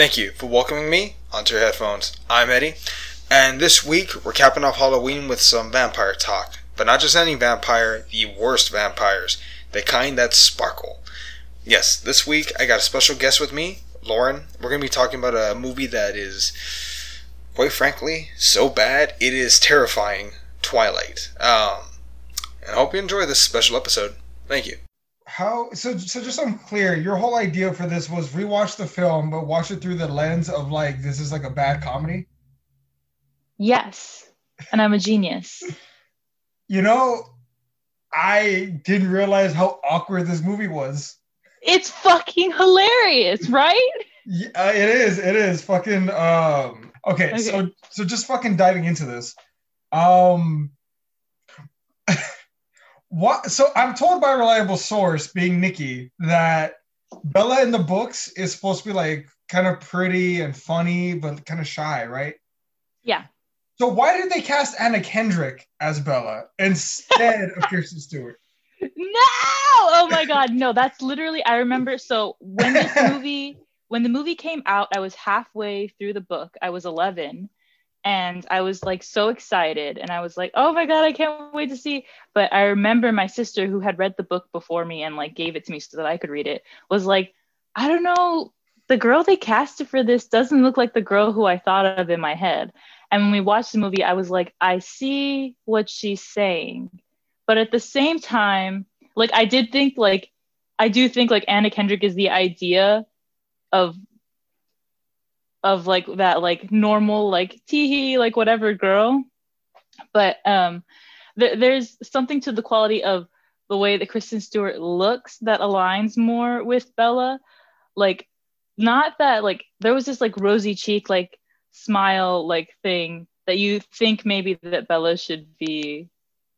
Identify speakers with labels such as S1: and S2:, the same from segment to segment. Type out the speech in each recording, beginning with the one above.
S1: Thank you for welcoming me onto your headphones. I'm Eddie, and this week we're capping off Halloween with some vampire talk. But not just any vampire, the worst vampires, the kind that sparkle. Yes, this week I got a special guest with me, Lauren. We're going to be talking about a movie that is, quite frankly, so bad it is terrifying Twilight. Um, and I hope you enjoy this special episode. Thank you
S2: how so so just so I'm clear, your whole idea for this was rewatch the film, but watch it through the lens of like this is like a bad comedy.
S3: Yes. And I'm a genius.
S2: you know, I didn't realize how awkward this movie was.
S3: It's fucking hilarious, right?
S2: Yeah, uh, it is. It is fucking um okay, okay, so so just fucking diving into this. Um what? So I'm told by a reliable source, being Nikki, that Bella in the books is supposed to be like kind of pretty and funny, but kind of shy, right?
S3: Yeah.
S2: So why did they cast Anna Kendrick as Bella instead of Kristen Stewart?
S3: No! Oh my god, no, that's literally I remember so when this movie when the movie came out, I was halfway through the book. I was 11 and I was like so excited and I was like, "Oh my god, I can't wait to see." But I remember my sister who had read the book before me and like gave it to me so that I could read it was like, "I don't know, the girl they casted for this doesn't look like the girl who I thought of in my head." And when we watched the movie, I was like, "I see what she's saying." But at the same time, like I did think like I do think like Anna Kendrick is the idea of of like that like normal like teehee like whatever girl. But um th- there's something to the quality of the way that kristen stewart looks that aligns more with bella. Like not that like there was this like rosy cheek like smile like thing that you think maybe that bella should be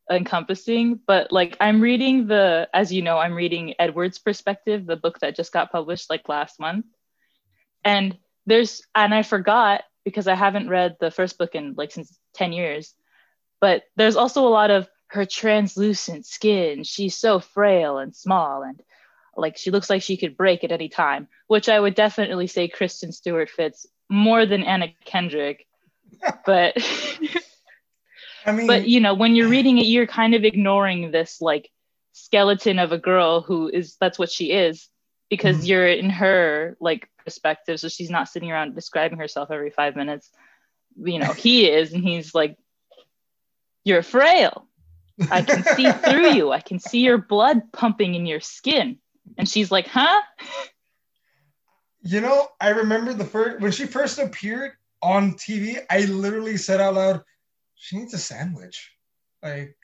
S3: encompassing. But like i'm reading the as you know i'm reading edward's perspective the book that just got published like last month. And there's and I forgot because I haven't read the first book in like since 10 years. But there's also a lot of her translucent skin. She's so frail and small and like she looks like she could break at any time, which I would definitely say Kristen Stewart fits more than Anna Kendrick. but I mean but you know, when you're reading it, you're kind of ignoring this like skeleton of a girl who is that's what she is because mm-hmm. you're in her like perspective so she's not sitting around describing herself every five minutes. You know he is and he's like you're frail. I can see through you. I can see your blood pumping in your skin. And she's like huh?
S2: You know i remember the first when she first appeared on tv i literally said out loud she needs a sandwich. Like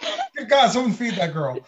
S2: good god someone feed that girl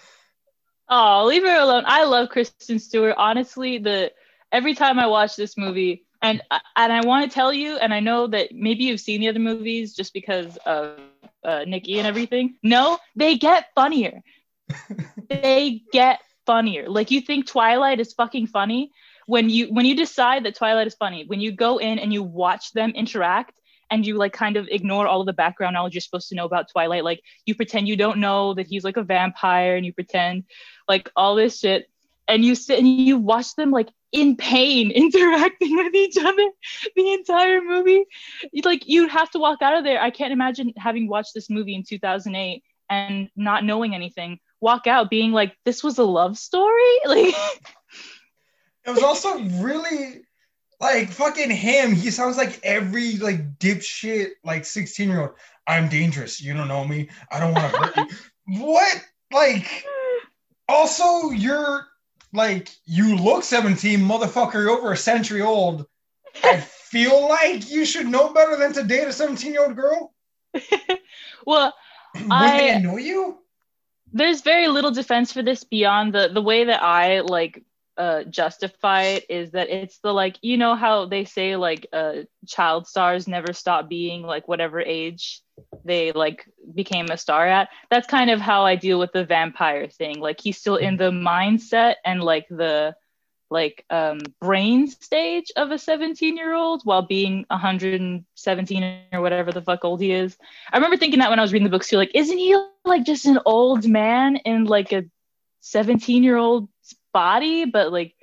S3: Oh, leave her alone. I love Kristen Stewart. Honestly, the every time I watch this movie, and and I want to tell you, and I know that maybe you've seen the other movies just because of uh, Nikki and everything. No, they get funnier. they get funnier. Like you think Twilight is fucking funny when you when you decide that Twilight is funny. When you go in and you watch them interact, and you like kind of ignore all of the background knowledge you're supposed to know about Twilight. Like you pretend you don't know that he's like a vampire and you pretend like all this shit. And you sit and you watch them like in pain interacting with each other the entire movie. Like you'd have to walk out of there. I can't imagine having watched this movie in 2008 and not knowing anything, walk out being like, this was a love story. Like
S2: it was also really like fucking him. He sounds like every like dipshit like 16 year old. I'm dangerous. You don't know me. I don't want to hurt you. What? Like also you're like you look 17, motherfucker, you're over a century old. I feel like you should know better than to date a 17 year old girl.
S3: well,
S2: Would I they annoy you?
S3: There's very little defense for this beyond the the way that I like uh, justify it is that it's the like you know how they say like uh, child stars never stop being like whatever age they like became a star at? That's kind of how i deal with the vampire thing. Like he's still in the mindset and like the like um brain stage of a 17 year old while being 117 or whatever the fuck old he is. I remember thinking that when i was reading the books too like isn't he like just an old man in like a 17 year old body, but like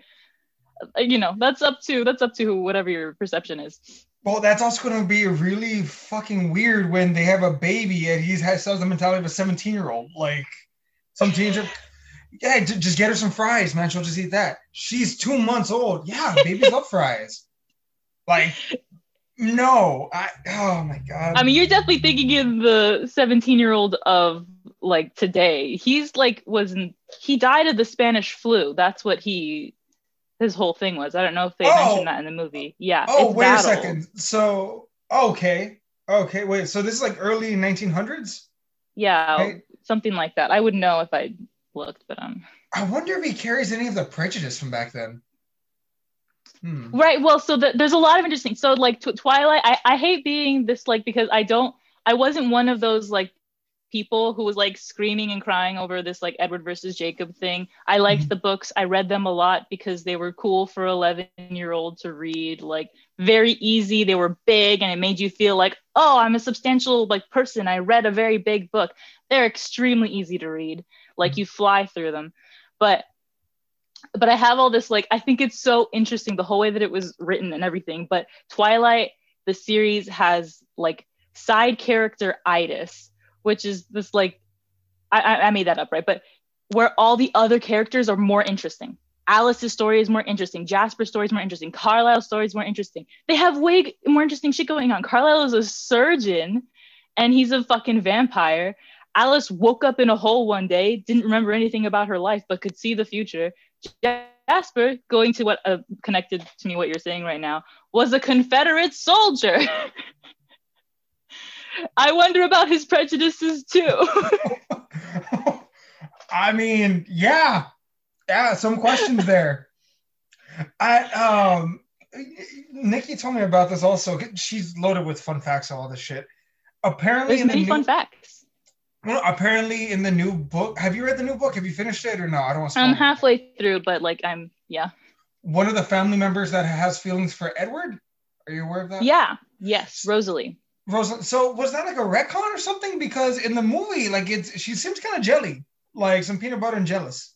S3: you know, that's up to that's up to whatever your perception is.
S2: Well, that's also going to be really fucking weird when they have a baby and he has the mentality of a 17 year old. Like, some teenager, yeah, just get her some fries, man. She'll just eat that. She's two months old. Yeah, babies love fries. Like, no, I, oh my God.
S3: I mean, you're definitely thinking in the 17 year old of like today. He's like wasn't he died of the Spanish flu. That's what he his whole thing was. I don't know if they
S2: Oh.
S3: mentioned that in the movie. Yeah.
S2: oh, wait a second. So, okay. Okay, wait. So this is like early 1900s?
S3: Yeah,
S2: Right.
S3: something like that. I wouldn't know if I looked, but um.
S2: I wonder if he carries any of the prejudice from back then. Hmm.
S3: Right. Well, so the, there's a lot of interesting. So like tw- Twilight, I, I hate being this like because I don't. I wasn't one of those like people who was like screaming and crying over this like Edward versus Jacob thing. I liked
S2: Mhm.
S3: the books. I read them a lot because they were cool for 11 year old to read. Like very easy. They were big and it made you feel like, oh, I'm a substantial like person. I read a very big book. They're extremely easy to read. Like you fly through them. But but I have all this like I think it's so interesting the whole way that it was written and everything. But Twilight, the series has like side character itis, which is this like I, I made that up, right? But where all the other characters are more interesting. Alice's story is more interesting. Jasper's story is more interesting. Carlisle's story is more interesting. They have way more interesting shit going on. Carlisle is a surgeon and he's a fucking vampire. Alice woke up in a hole one day, didn't remember anything about her life, but could see the future. Jasper, going to what uh, connected to me what you're saying right now, was a Confederate soldier. I wonder about his prejudices too.
S2: I mean, yeah, yeah, some questions there. I um, Nikki told me about this also. She's loaded with fun facts and all this shit. Apparently,
S3: There's
S2: in the
S3: many
S2: new,
S3: fun facts.
S2: well, apparently in the new book. Have you read the new book? Have you finished it or no? I don't want to.
S3: I'm
S2: spoil it.
S3: halfway through, but like I'm yeah.
S2: One of the family members that has feelings for Edward. Are you aware of that?
S3: Yeah. Yes, Rosalie.
S2: Rosalind. So was that like a retcon or something? Because in the movie, like it's she seems kind of jelly, like some peanut butter and jealous.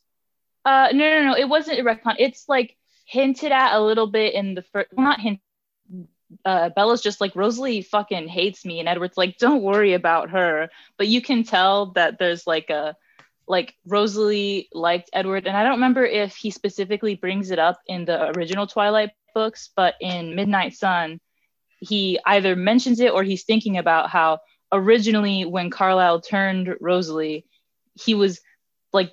S3: Uh no no no, it wasn't a retcon. It's like hinted at a little bit in the first well, not hint uh Bella's just like Rosalie fucking hates me and Edward's like don't worry about her but you can tell that there's like a like Rosalie liked Edward and I don't remember if he specifically brings it up in the original Twilight books but in Midnight Sun he either mentions it or he's thinking about how originally when Carlisle turned Rosalie he was like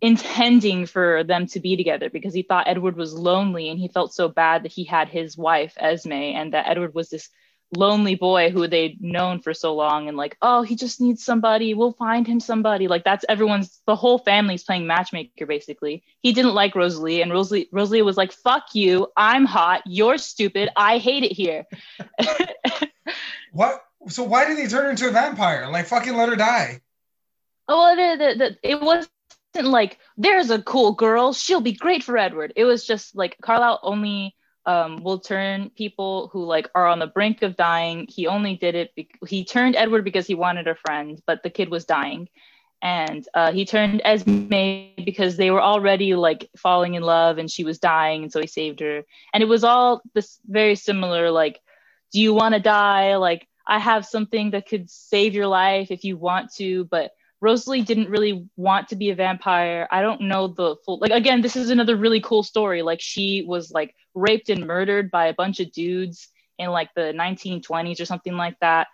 S3: intending for them to be together because he thought Edward was lonely and he felt so bad that he had his wife Esme and that Edward was this lonely boy who they'd known for so long and like oh he just needs somebody we'll find him somebody like that's everyone's the whole family's playing matchmaker basically he didn't like Rosalie and Rosalie Rosalie was like fuck you I'm hot you're stupid I hate it here
S2: What? So why did he turn her into a vampire? Like fucking let her die.
S3: Oh, well, the, the, the, it wasn't like there's a cool girl. She'll be great for Edward. It was just like Carlisle only um, will turn people who like are on the brink of dying. He only did it. Be- he turned Edward because he wanted a friend, but the kid was dying, and uh, he turned Esme because they were already like falling in love, and she was dying, and so he saved her. And it was all this very similar. Like, do you want to die? Like, I have something that could save your life if you want to, but Rosalie didn't really want to be a vampire. I don't know the full like again, this is another really cool story. Like she was like raped and murdered by a bunch of dudes in like the 1920s or something like that.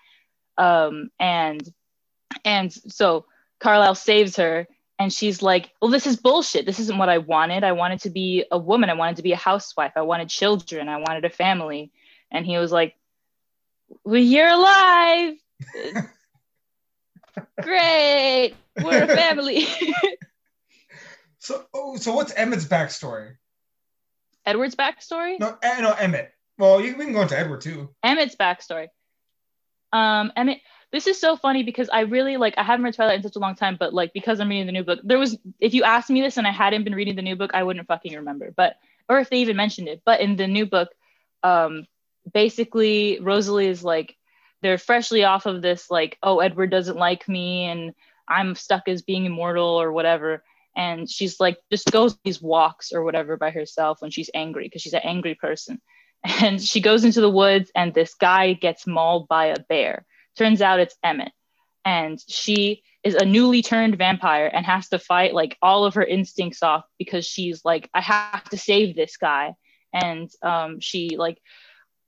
S3: Um and and so Carlisle saves her and she's like, "Well, this is bullshit. This isn't what I wanted. I wanted to be a woman. I wanted to be a housewife. I wanted children. I wanted a family." And he was like, "Well, you're alive." Great. We're a family.
S2: So oh, so what's Emmett's backstory?
S3: Edward's backstory?
S2: No, eh, no Emmett. Well, you we can go into Edward too.
S3: Emmett's backstory. Um, Emmett, this is so funny because I really like I haven't read Twilight in such a long time, but like because I'm reading the new book, there was if you asked me this and I hadn't been reading the new book, I wouldn't fucking remember. But or if they even mentioned it. But in the new book, um, basically Rosalie is like they're freshly off of this like, oh, Edward doesn't like me and I'm stuck as being immortal or whatever. and she's like just goes these walks or whatever by herself when she's angry because she's an angry person. And she goes into the woods and this guy gets mauled by a bear. Turns out it's emmett. And she is a newly turned vampire and has to fight like all of her instincts off because she's like i have to save this guy. And um, she like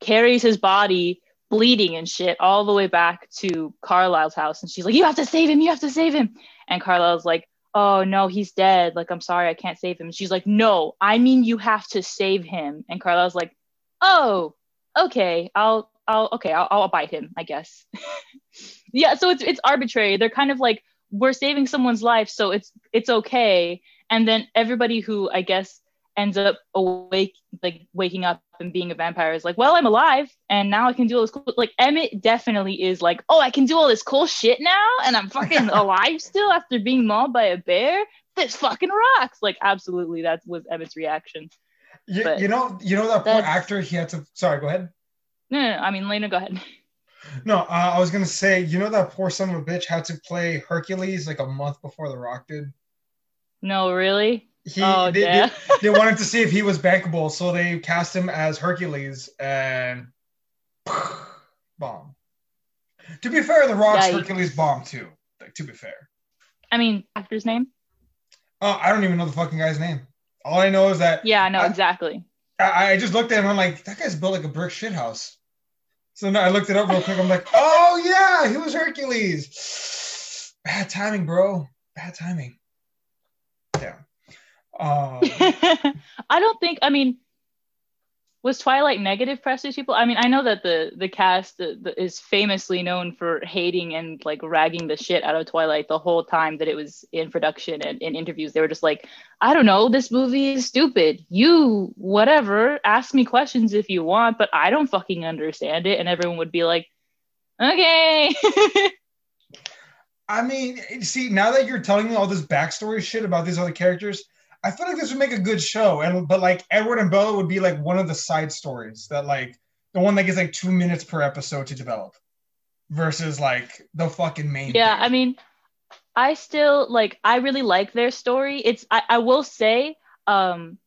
S3: carries his body bleeding and shit all the way back to carlisle's house. And she's like you have to save him. You have to save him. And carlisle's like oh no he's dead. Like i'm sorry. I can't save him. She's like no i mean you have to save him. And carlisle's like oh okay. I'll i'll okay. I'll, I'll bite him i guess. Yeah so it's it's arbitrary. They're kind of like we're saving someone's life so it's it's okay. And then everybody who i guess ends up awake like waking up and being a vampire is like well i'm alive and now i can do all this cool like emmett definitely is like oh i can do all this cool shit now and i'm fucking alive still after being mauled by a bear this fucking rocks like absolutely that was emmett's reaction
S2: You,
S3: But
S2: you know, you know that poor actor. He had to. Sorry, go ahead.
S3: no, no, no i mean lena go ahead
S2: No, uh, I was gonna say, you know that poor son of a bitch had to play Hercules like a month before The Rock did.
S3: no really
S2: He,
S3: oh
S2: they,
S3: yeah
S2: they, they wanted to see if he was bankable, so they cast him as Hercules, and bomb. To be fair, The Rock's
S3: Yikes.
S2: Hercules bomb too. Like, to be fair,
S3: i mean actor's name
S2: uh, I don't even know the fucking guy's name. All I know is that
S3: yeah no
S2: I-
S3: exactly
S2: I, I just looked at him. I'm like, that guy's built like a brick shit house. So now I looked it up real quick. I'm like, oh yeah, he was Hercules. Bad timing, bro. Bad timing. Um,
S3: I don't think. I mean, was Twilight negative press these people? I mean, I know that the the cast the, is famously known for hating and like ragging the shit out of Twilight the whole time that it was in production and in interviews. They were just like, I don't know, this movie is stupid. You whatever, ask me questions if you want, but I don't fucking understand it. And everyone would be like, okay.
S2: I mean, see, now that you're telling me all this backstory shit about these other characters, I feel like this would make a good show. And but like Edward and Bella would be like one of the side stories that like the one that gets like two minutes per episode to develop, versus like the fucking main.
S3: yeah
S2: thing.
S3: i mean i still like i really like their story it's i, I will say um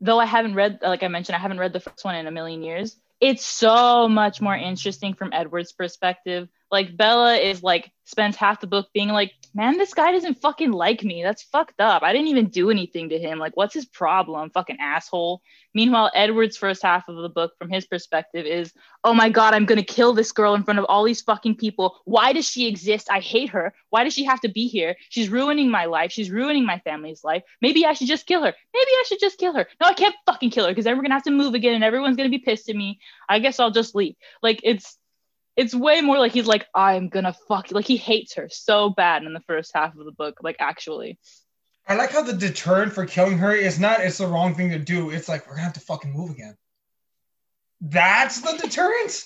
S3: though i haven't read like i mentioned i haven't read the first one in a million years it's so much more interesting from edward's perspective like bella is like spends half the book being like man this guy doesn't fucking like me. That's fucked up. I didn't even do anything to him. Like what's his problem fucking asshole? Meanwhile edward's first half of the book from his perspective is oh my god i'm gonna kill this girl in front of all these fucking people. Why does she exist? I hate her. Why does she have to be here? She's ruining my life. She's ruining my family's life. Maybe i should just kill her. Maybe i should just kill her. No i can't fucking kill her because then we're gonna have to move again and everyone's gonna be pissed at me. I guess i'll just leave. Like it's it's way more like he's like i'm gonna fuck like he hates her so bad in the first half of the book like actually
S2: I like how the deterrent for killing her is not it's the wrong thing to do. It's like we're gonna have to fucking move again. That's the deterrent.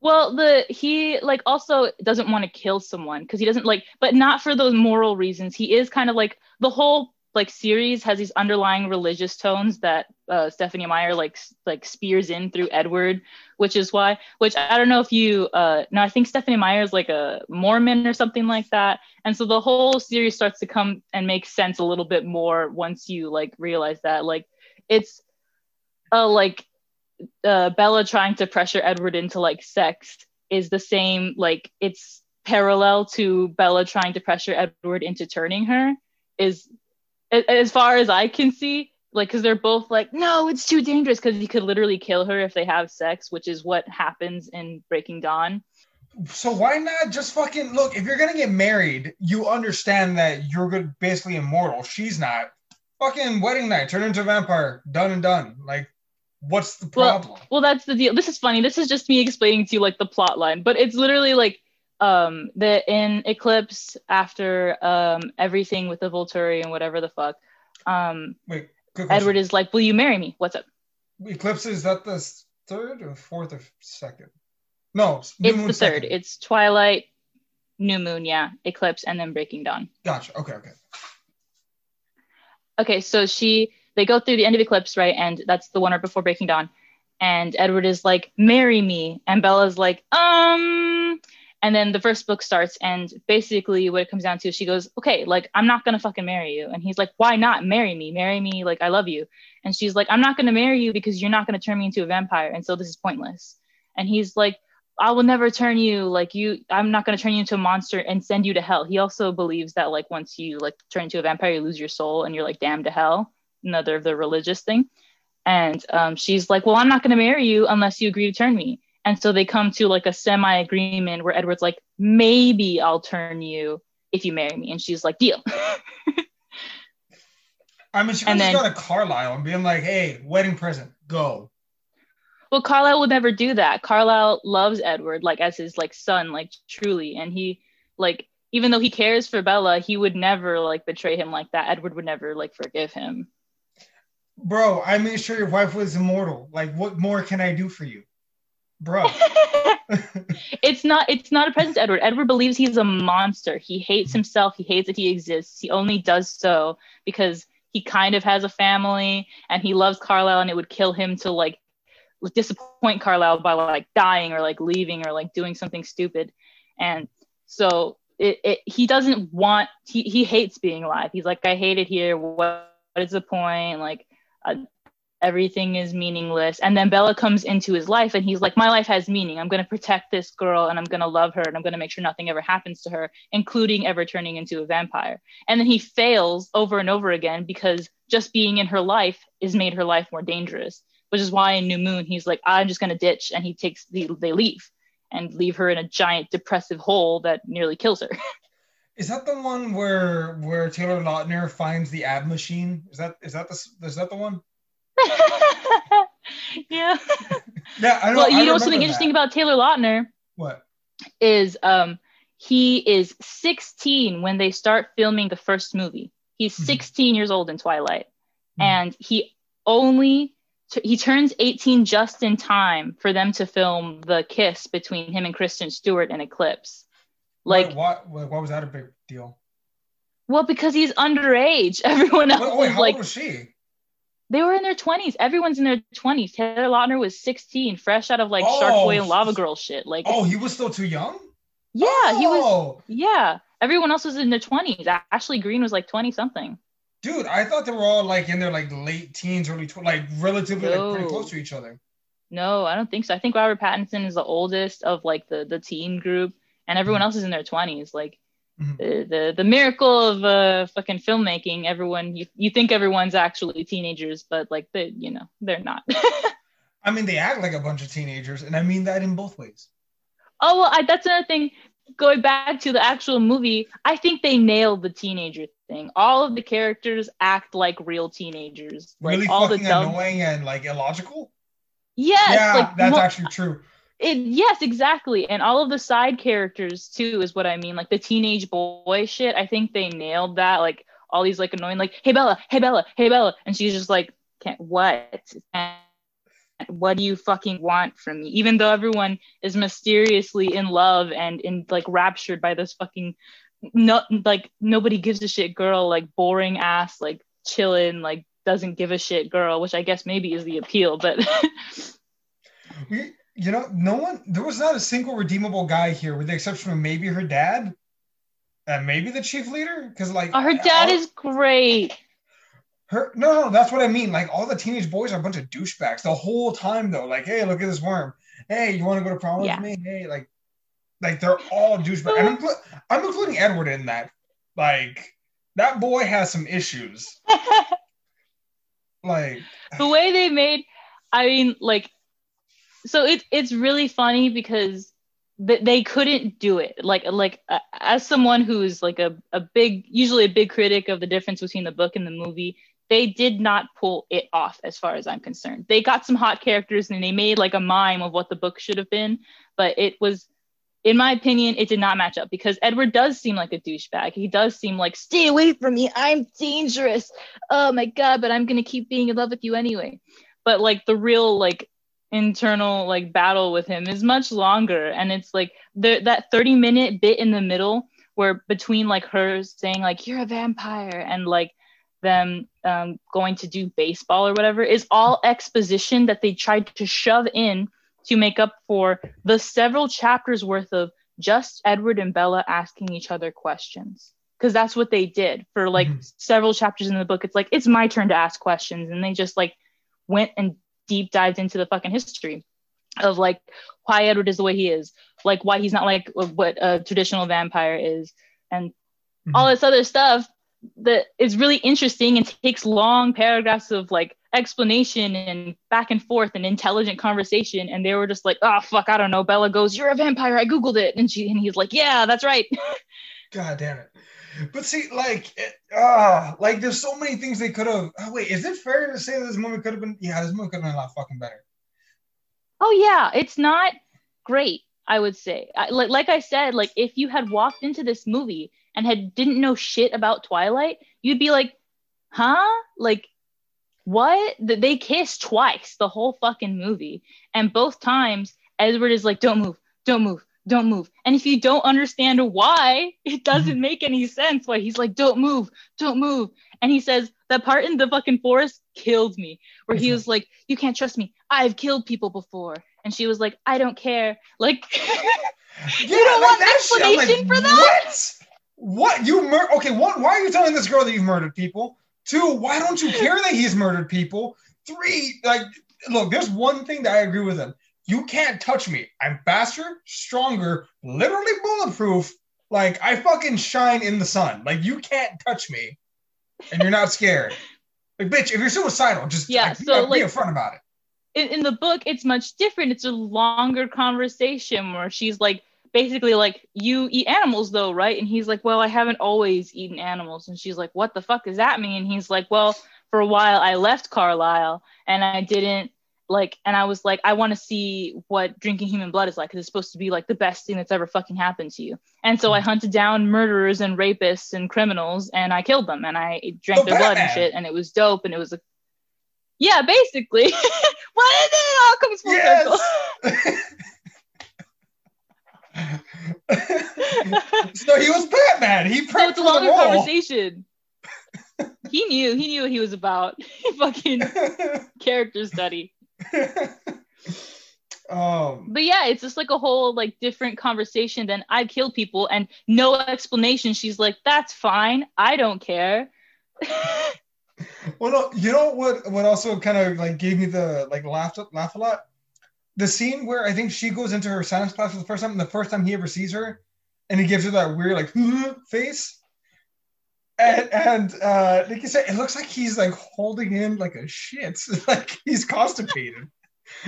S3: Well, the he like also doesn't want to kill someone because he doesn't like, but not for those moral reasons. He is kind of like the whole like series has these underlying religious tones that uh, Stephenie Meyer like like spears in through Edward, which is why. Which I don't know if you uh, no, I think Stephenie Meyer is like a Mormon or something like that, and so the whole series starts to come and make sense a little bit more once you like realize that like it's uh like uh, Bella trying to pressure Edward into like sex is the same like it's parallel to Bella trying to pressure Edward into turning her is as far as I can see like because they're both like no it's too dangerous because he could literally kill her if they have sex which is what happens in Breaking Dawn
S2: So why not just fucking look? If you're gonna get married, you understand that you're good, basically immortal. She's not. Fucking wedding night, turn into a vampire, done and done. Like, what's the
S3: Well-
S2: problem?
S3: well that's the deal this is funny this is just me explaining to you like the plot line but it's literally like um the in eclipse after um everything with the volturi and whatever the fuck. Um
S2: Wait,
S3: edward is like will you marry me? What's up?
S2: Eclipse is that the third or fourth or second? No, New
S3: it's
S2: Moon
S3: the third. it's twilight new moon yeah. Eclipse and then breaking dawn.
S2: Gotcha. Okay, okay.
S3: okay so she they go through the end of eclipse right and that's the one right before breaking dawn. And edward is like marry me. And bella's like um and then the first book starts, and basically what it comes down to, is she goes, "Okay, like I'm not gonna fucking marry you," and he's like, "Why not? Marry me, marry me, like I love you." And she's like, "I'm not gonna marry you because you're not gonna turn me into a vampire, and so this is pointless." And he's like, "I will never turn you like you. I'm not gonna turn you into a monster and send you to hell." He also believes that like once you like turn into a vampire, you lose your soul and you're like damned to hell. Another of the religious thing. And um, she's like, "Well, I'm not gonna marry you unless you agree to turn me." And so they come to like a semi agreement where Edward's like, maybe I'll turn you if you marry me. And she's like, deal.
S2: I mean, she could
S3: then-
S2: gone to Carlisle and being like, "Hey, wedding present, go."
S3: well, Carlisle would never do that. Carlisle loves Edward like as his like son, like truly. And he like, even though he cares for Bella, he would never like betray him like that. Edward would never like forgive him.
S2: Bro, I made sure your wife was immortal. Like, what more can I do for you, bro?
S3: it's not it's not a present to Edward. Edward believes he's a monster. He hates himself. He hates that he exists. He only does so because he kind of has a family and he loves Carlisle and it would kill him to like disappoint Carlisle by like dying or like leaving or like doing something stupid. And so it, it he doesn't want he, he hates being alive. He's like, I hate it here. What, what is the point? Like uh, everything is meaningless. And then Bella comes into his life and he's like, My life has meaning. I'm going to protect this girl and I'm going to love her and I'm going to make sure nothing ever happens to her, including ever turning into a vampire. And then he fails over and over again because just being in her life is made her life more dangerous, which is why in New Moon, he's like, I'm just going to ditch. And he takes the, they leave and leave her in a giant depressive hole that nearly kills her.
S2: Is that the one where where Taylor Lautner finds the ab machine? Is that is that the is that the one?
S3: yeah.
S2: Yeah, I know.
S3: Well,
S2: I
S3: you know something
S2: that.
S3: interesting about Taylor Lautner
S2: What?
S3: is um he is 16 when they start filming the first movie. He's
S2: Mhm.
S3: 16 years old in Twilight,
S2: Mhm.
S3: and he only he turns 18 just in time for them to film the kiss between him and Kristen Stewart in Eclipse. Like,
S2: what? What, what was that a big deal?
S3: well, because he's underage. Everyone else
S2: Wait, wait, how
S3: like
S2: old was she?
S3: They were in their 20s. Everyone's in their 20s. Taylor Lautner was 16, fresh out of like
S2: Oh,
S3: Shark Boy and oh, Lava Girl shit. Like,
S2: Oh, he was still too young.
S3: yeah, he was.
S2: Oh,
S3: Yeah, everyone else was in their 20s. Ashley Greene was like 20 something.
S2: dude, I thought they were all like in their like late teens, early tw- like relatively like pretty close to each other.
S3: No, I don't think so. I think Robert Pattinson is the oldest of like the the teen group, and everyone hmm. else is in their 20s. Like
S2: Mhm.
S3: the, the the miracle of uh fucking filmmaking. Everyone you you think everyone's actually teenagers, but like they you know they're not.
S2: I mean, they act like a bunch of teenagers, and I mean that in both ways.
S3: oh well, I, that's another thing. Going back to the actual movie, I think they nailed the teenager thing. All of the characters act like real teenagers. Like
S2: really
S3: all the
S2: fucking
S3: dumb.
S2: annoying and like illogical.
S3: Yes,
S2: yeah,
S3: like
S2: that's
S3: mo-
S2: actually true.
S3: It, yes, exactly. And all of the side characters too is what I mean. Like the teenage boy shit. I think they nailed that. Like all these like annoying, like, hey Bella, hey Bella, hey Bella. And she's just like, can't what? What do you fucking want from me? Even though everyone is mysteriously in love and in like raptured by this fucking no like nobody gives a shit girl, like boring ass, like chilling, like doesn't give a shit girl, which I guess maybe is the appeal, but
S2: you know, no one. There was not a single redeemable guy here, with the exception of maybe her dad, and maybe the chief leader. Because like,
S3: Oh, her dad
S2: all-
S3: is great.
S2: Her no, no, that's what I mean. Like all the teenage boys are a bunch of douchebags the whole time, though. Like, hey, look at this worm. Hey, you want to go to prom
S3: Yeah.
S2: with me? Hey, like, like they're all douchebags. And I'm, I'm including Edward in that. Like, that boy has some issues. Like,
S3: the way they made, I mean, like, so it's it's really funny because th- they couldn't do it. Like like uh, as someone who's like a a big, usually a big critic of the difference between the book and the movie, they did not pull it off as far as I'm concerned. They got some hot characters and they made like a mime of what the book should have been, but it was in my opinion, it did not match up because Edward does seem like a douchebag. He does seem like, stay away from me. I'm dangerous. Oh my God, but I'm to keep being in love with you anyway. But like the real, like, internal like battle with him is much longer and it's like the, that 30 minute bit in the middle where between like her saying like you're a vampire and like them um, going to do baseball or whatever is all exposition that they tried to shove in to make up for the several chapters worth of just Edward and Bella asking each other questions. Because that's what they did for like
S2: Mhm.
S3: several chapters in the book. It's like, it's my turn to ask questions. And they just like went and deep dived into the fucking history of like why Edward is the way he is, like why he's not like what a traditional vampire is, and mm-hmm. all this other stuff that is really interesting and takes long paragraphs of like explanation and back and forth and intelligent conversation. And they were just like, oh fuck, I don't know. Bella goes, You're a vampire. I Googled it. And she and he's like, Yeah, that's right.
S2: God damn it. But see, like, ah, like there's so many things they could have. Oh, wait, is it fair to say that this movie could have been? Yeah, this movie could have been a lot fucking better.
S3: Oh yeah, it's not great. I would say, I, like, like I said, like if you had walked into this movie and had didn't know shit about Twilight, you'd be like, huh? Like, what? Th- They kiss twice the whole fucking movie, and both times Edward is like, don't move, don't move, don't move. And if you don't understand why, it doesn't make any sense. Why he's like, don't move, don't move. And he says that part in the fucking forest killed me, where he
S2: Mhm.
S3: was like, you can't trust me. I've killed people before. And she was like, I don't care. Like,
S2: Yeah,
S3: don't want
S2: that shit, I'm
S3: explanation for that?
S2: What? What you mur- Okay, one. Why are you telling this girl that you've murdered people? Two. Why don't you care that he's murdered people? Three. Like, look, there's one thing that I agree with him. You can't touch me. I'm faster, stronger, literally bulletproof. Like I fucking shine in the sun. Like you can't touch me, and you're not scared. Like, bitch, if you're suicidal, just
S3: Yeah,
S2: like, be,
S3: so,
S2: be
S3: like-
S2: upfront about it.
S3: in, in the book it's much different it's a longer conversation where she's like basically like you eat animals though right and he's like well i haven't always eaten animals and she's like what the fuck does that mean and he's like well for a while i left carlisle and i didn't like and i was like i want to see what drinking human blood is like because it's supposed to be like the best thing that's ever fucking happened to you. And so i hmm. hunted down murderers and rapists and criminals and i killed them and i drank
S2: So
S3: their blood and shit and it was dope and it was a yeah basically. What is it? All comes full circle.
S2: Yes. so he was Batman. He
S3: so it's a longer conversation. He knew he knew what he was about. Fucking character study
S2: um,
S3: but yeah it's just like a whole like different conversation than i killed people and no explanation she's like that's fine i don't care
S2: well, no, you know what? What also kind of like gave me the like laugh laugh a lot. The scene where I think she goes into her science class for the first time, and the first time he ever sees her, and he gives her that weird like face. And and uh like you said, it looks like he's like holding in like a shit, like he's constipated.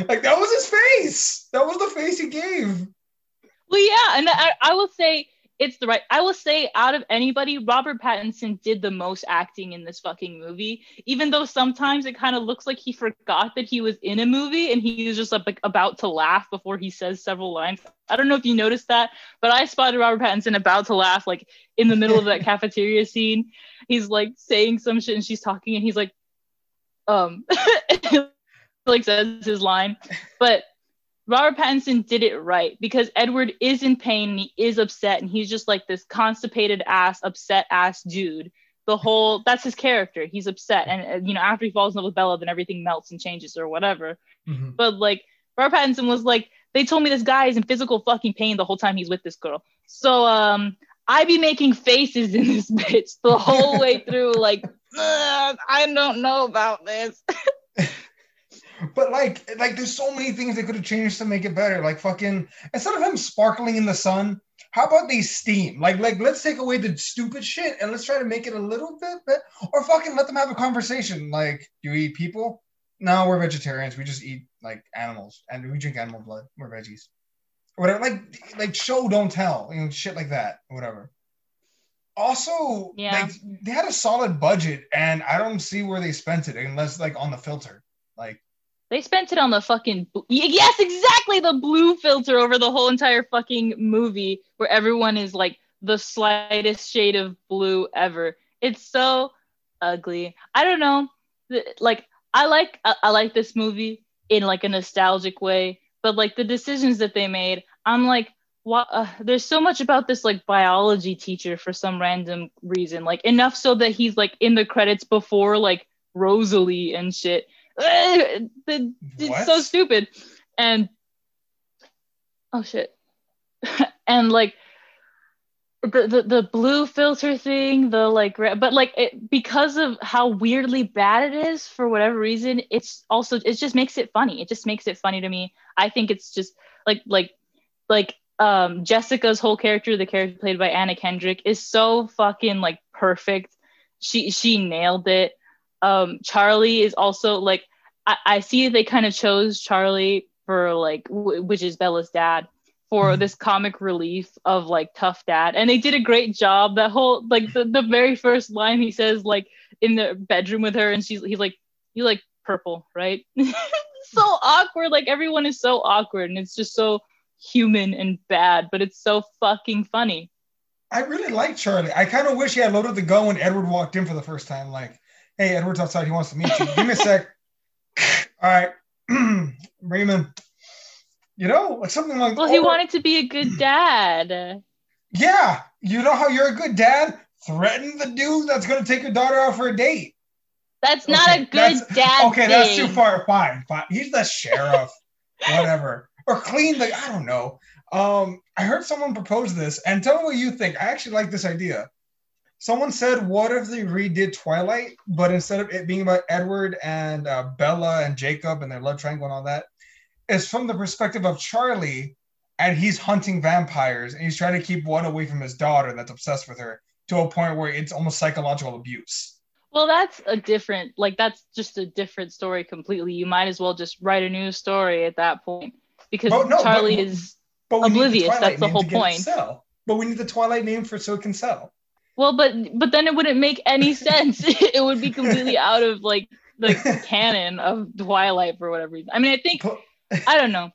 S2: like that was his face. That was the face he gave.
S3: Well, yeah, and I, I will say it's the right. I will say out of anybody, Robert Pattinson did the most acting in this fucking movie. Even though sometimes it kind of looks like he forgot that he was in a movie and he was just like about to laugh before he says several lines. I don't know if you noticed that, but I spotted Robert Pattinson about to laugh like in the middle of that cafeteria scene. He's like saying some shit and she's talking and he's like, um, like says his line, but. Robert Pattinson did it right because Edward is in pain and he is upset and he's just like this constipated ass, upset ass dude. The whole that's his character. He's upset and uh, you know after he falls in love with Bella, then everything melts and changes or whatever.
S2: Mhm.
S3: But like Robert Pattinson was like, they told me this guy is in physical fucking pain the whole time he's with this girl. So um, I be making faces in this bitch the whole way through. Like I don't know about this.
S2: But like, like there's so many things they could have changed to make it better. Like fucking instead of him sparkling in the sun, how about they steam? Like, like let's take away the stupid shit and let's try to make it a little bit, bit or fucking let them have a conversation. Like, do you eat people? No, we're vegetarians. We just eat like animals and we drink animal blood. We're veggies. Or whatever. Like, like show don't tell. You know, shit like that. Whatever. Also,
S3: Yeah.
S2: like they had a solid budget, and I don't see where they spent it unless like on the filter. Like.
S3: They spent it on the fucking yes, exactly the blue filter over the whole entire fucking movie, where everyone is like the slightest shade of blue ever. It's so ugly. I don't know. Like I like I, I like this movie in like a nostalgic way, but like the decisions that they made, I'm like, what? Uh, there's so much about this like biology teacher for some random reason, like enough so that he's like in the credits before like Rosalie and shit. It's so stupid. And oh shit. and like the, the the blue filter thing the like but like it, because of how weirdly bad it is for whatever reason it's also it just makes it funny. It just makes it funny to me. I think it's just like like like um jessica's whole character the character played by anna kendrick is so fucking like perfect. She she nailed it um charlie is also like i, I see they kind of chose charlie for like w- which is bella's dad for mm-hmm. this comic relief of like tough dad. And they did a great job. That whole like the, the very first line he says like in the bedroom with her and she's he's like you like purple right? So awkward. Like everyone is so awkward and it's just so human and bad but it's so fucking funny.
S2: I really like charlie. I kind of wish he had loaded the gun when edward walked in for the first time like hey edward's outside he wants to meet you give me a sec all right raymond you know, like something like.
S3: Well, he oh, wanted to be a good dad.
S2: Yeah, you know how you're a good dad. Threaten the dude that's going to take your daughter out for a date.
S3: That's okay, not a good dad.
S2: Okay, thing. that's too far. Fine, fine. He's the sheriff, whatever, or clean the. I don't know. Um, I heard someone propose this, and tell me what you think. I actually like this idea. Someone said, "What if they redid Twilight, but instead of it being about Edward and uh, Bella and Jacob and their love triangle and all that, it's from the perspective of Charlie, and he's hunting vampires, and he's trying to keep one away from his daughter that's obsessed with her to a point where it's almost psychological abuse.
S3: Well, that's a different, like, that's just a different story completely. You might as well just write a new story at that point because no, Charlie but, is but oblivious. The that's the whole point.
S2: But we need the Twilight name for so it can sell.
S3: Well, but but then it wouldn't make any sense. it would be completely out of like the canon of Twilight for whatever reason. I mean, I think I don't know.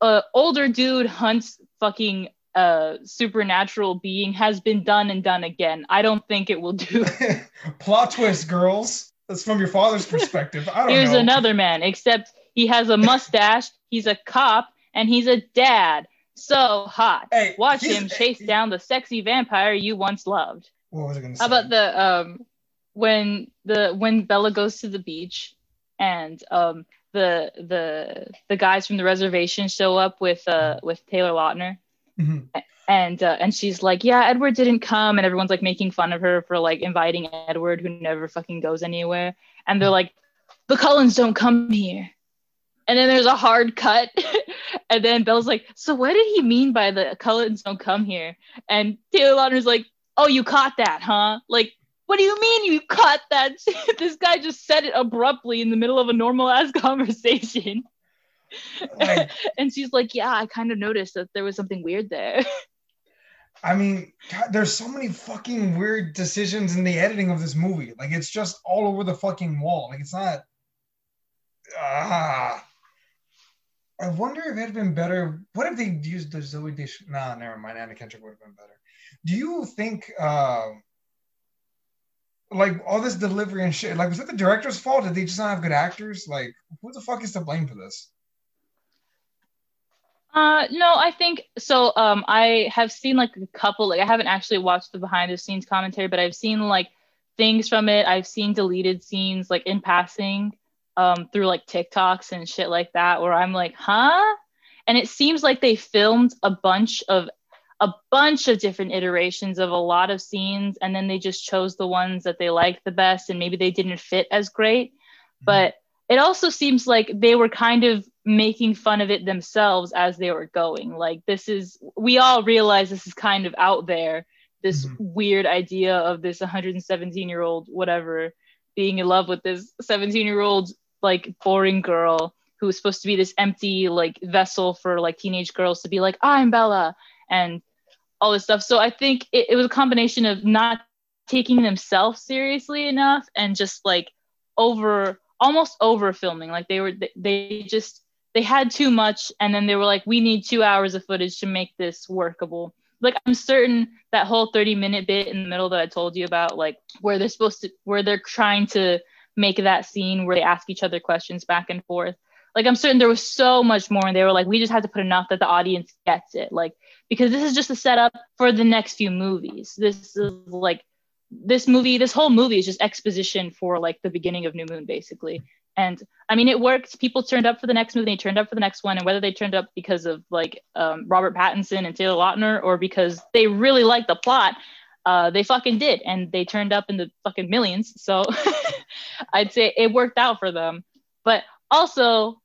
S3: Uh, older dude hunts fucking uh supernatural being has been done and done again. I don't think it will do.
S2: Plot twist, girls. That's from your father's perspective. I don't
S3: Here's
S2: know.
S3: another man, except he has a mustache, he's a cop, and he's a dad. So hot. Hey, Watch him chase down the sexy vampire you once loved.
S2: What was I gonna say?
S3: How about the um when the when Bella goes to the beach and um the the the guys from the reservation show up with uh with Taylor Lautner. Mm-hmm. And uh, and she's like, yeah, Edward didn't come, and everyone's like making fun of her for like inviting Edward, who never fucking goes anywhere. And they're like, the Cullens don't come here. And then there's a hard cut, and then Belle's like, so what did he mean by the Cullens don't come here? And Taylor Lautner's like, oh, you caught that, huh? Like what do you mean you caught that? this guy just said it abruptly in the middle of a normal ass conversation. Like, and she's like, Yeah, I kind of noticed that there was something weird there.
S2: I mean, God, there's so many fucking weird decisions in the editing of this movie. Like, it's just all over the fucking wall. Like, it's not. Ah. I wonder if it had been better. What if they used the Zoe Dish? Nah, never mind. Anna Kendrick would have been better. Do you think uh, like all this delivery and shit. Like, was it the director's fault? Did they just not have good actors? Like, who the fuck is to blame for this?
S3: Uh, no, I think so. Um, I have seen like a couple. Like, I haven't actually watched the behind the scenes commentary, but I've seen like things from it. I've seen deleted scenes like in passing, um, through like TikToks and shit like that, where I'm like, huh? And it seems like they filmed a bunch of a bunch of different iterations of a lot of scenes and then they just chose the ones that they liked the best and maybe they didn't fit as great mm-hmm. but it also seems like they were kind of making fun of it themselves as they were going like this is we all realize this is kind of out there this mm-hmm. weird idea of this 117 year old whatever being in love with this 17 year old like boring girl who's supposed to be this empty like vessel for like teenage girls to be like ah, i'm bella and all this stuff. So I think it, it was a combination of not taking themselves seriously enough and just like over almost over filming. Like they were they just they had too much and then they were like, we need two hours of footage to make this workable. Like I'm certain that whole 30 minute bit in the middle that I told you about, like where they're supposed to where they're trying to make that scene where they ask each other questions back and forth. Like I'm certain there was so much more and they were like, we just had to put enough that the audience gets it. Like because this is just a setup for the next few movies. This is like this movie, this whole movie is just exposition for like the beginning of New Moon, basically. And I mean, it worked. People turned up for the next movie, they turned up for the next one, and whether they turned up because of like um, Robert Pattinson and Taylor Lautner or because they really liked the plot, uh, they fucking did, and they turned up in the fucking millions. So I'd say it worked out for them. But also,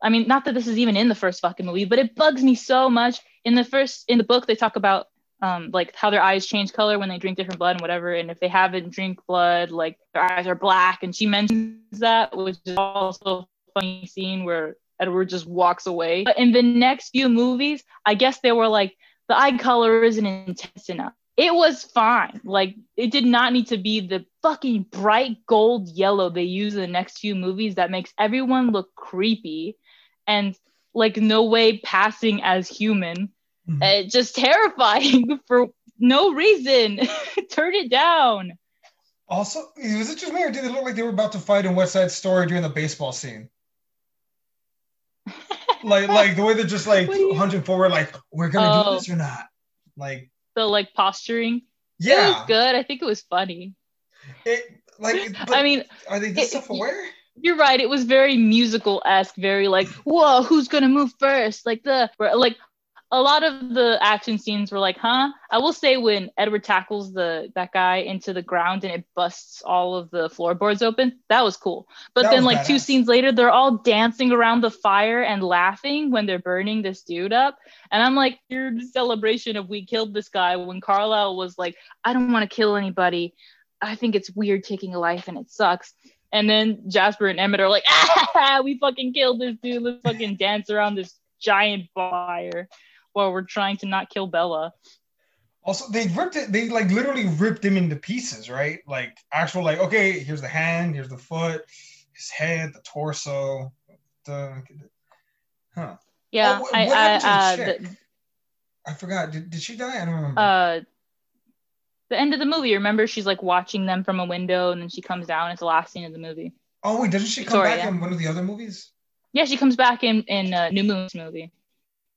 S3: I mean, not that this is even in the first fucking movie, but it bugs me so much. In the first, in the book, they talk about um, like how their eyes change color when they drink different blood and whatever. And if they haven't drink blood, like their eyes are black. And she mentions that, which is also a funny scene where Edward just walks away. But in the next few movies, I guess they were like, the eye color isn't intense enough. It was fine. Like it did not need to be the fucking bright gold yellow they use in the next few movies that makes everyone look creepy and like no way passing as human mm-hmm. uh, just terrifying for no reason. Turn it down.
S2: Also, was it just me or did it look like they were about to fight in West Side Story during the baseball scene? like, like the way they're just like hunching forward, like we're gonna oh. do this or not. Like
S3: the like posturing. Yeah, it was good. I think it was funny.
S2: It like,
S3: I mean,
S2: are they this self aware?
S3: You're right. It was very musical esque, very like, whoa, who's gonna move first? Like the like a lot of the action scenes were like, huh? I will say when Edward tackles the that guy into the ground and it busts all of the floorboards open, that was cool. But that then like badass. two scenes later, they're all dancing around the fire and laughing when they're burning this dude up. And I'm like, your celebration of we killed this guy when Carlisle was like, I don't want to kill anybody. I think it's weird taking a life and it sucks. And then Jasper and Emmett are like, ah, we fucking killed this dude. Let's fucking dance around this giant fire while we're trying to not kill Bella.
S2: Also, they ripped it. They like literally ripped him into pieces, right? Like actual, like okay, here's the hand, here's the foot, his head, the torso. The,
S3: huh? Yeah, oh, I, I, uh,
S2: the, I forgot. Did, did she die? I don't remember.
S3: Uh, the end of the movie. Remember, she's like watching them from a window, and then she comes down. It's the last scene of the movie.
S2: Oh wait, doesn't she come back in one of the other movies?
S3: Yeah, she comes back in in uh, New Moon's movie.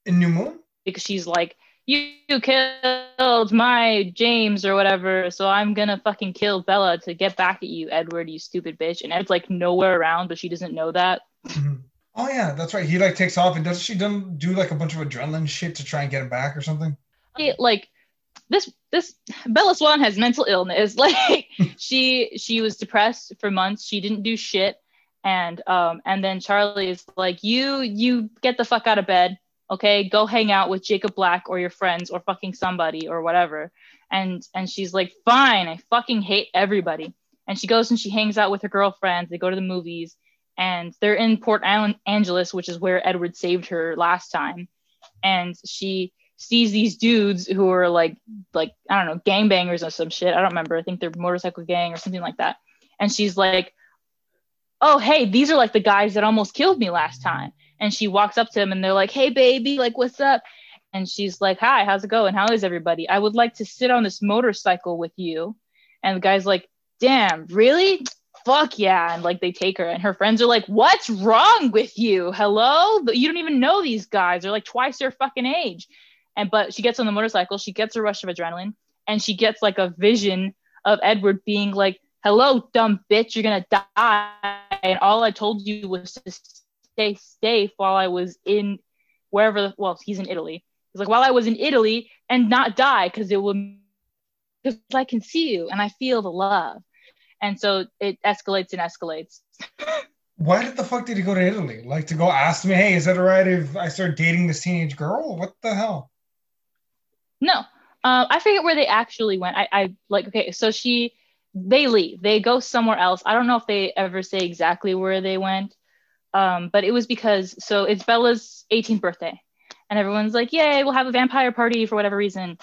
S2: In New Moon?
S3: Because she's like, you, killed my James or whatever, so I'm gonna fucking kill Bella to get back at you, Edward, you stupid bitch. And Ed's like nowhere around, but she doesn't know that.
S2: Mm-hmm. Oh yeah, that's right. He like takes off and does she done do like a bunch of adrenaline shit to try and get him back or something?
S3: It, like this this Bella Swan has mental illness. Like she she was depressed for months. She didn't do shit. And um and then Charlie is like, you you get the fuck out of bed okay go hang out with jacob black or your friends or fucking somebody or whatever. And and she's like fine i fucking hate everybody. And she goes and she hangs out with her girlfriends. They go to the movies and they're in port angeles which is where edward saved her last time. And she sees these dudes who are like like i don't know gangbangers or some shit. I don't remember. I think they're motorcycle gang or something like that. And she's like oh hey these are like the guys that almost killed me last time and she walks up to him and they're like hey baby like what's up? And she's like hi how's it going? How is everybody? I would like to sit on this motorcycle with you. And the guy's like damn really? Fuck yeah. And like they take her and her friends are like what's wrong with you? Hello? You don't even know these guys. They're like twice your fucking age. And but she gets on the motorcycle she gets a rush of adrenaline and she gets like a vision of edward being like hello dumb bitch you're gonna die. And all i told you was to stay safe while I was in wherever. Well, he's in Italy. He's like, while I was in Italy and not die because it would because I can see you and I feel the love. And so it escalates and escalates.
S2: Why did the fuck did he go to Italy? Like to go ask me, hey, is it alright if I start dating this teenage girl? What the hell?
S3: No, uh, I forget where they actually went. I, I like okay, so she they leave, they go somewhere else. I don't know if they ever say exactly where they went, um, but it was because so it's Bella's 18th birthday, and everyone's like, "Yay, we'll have a vampire party for whatever reason."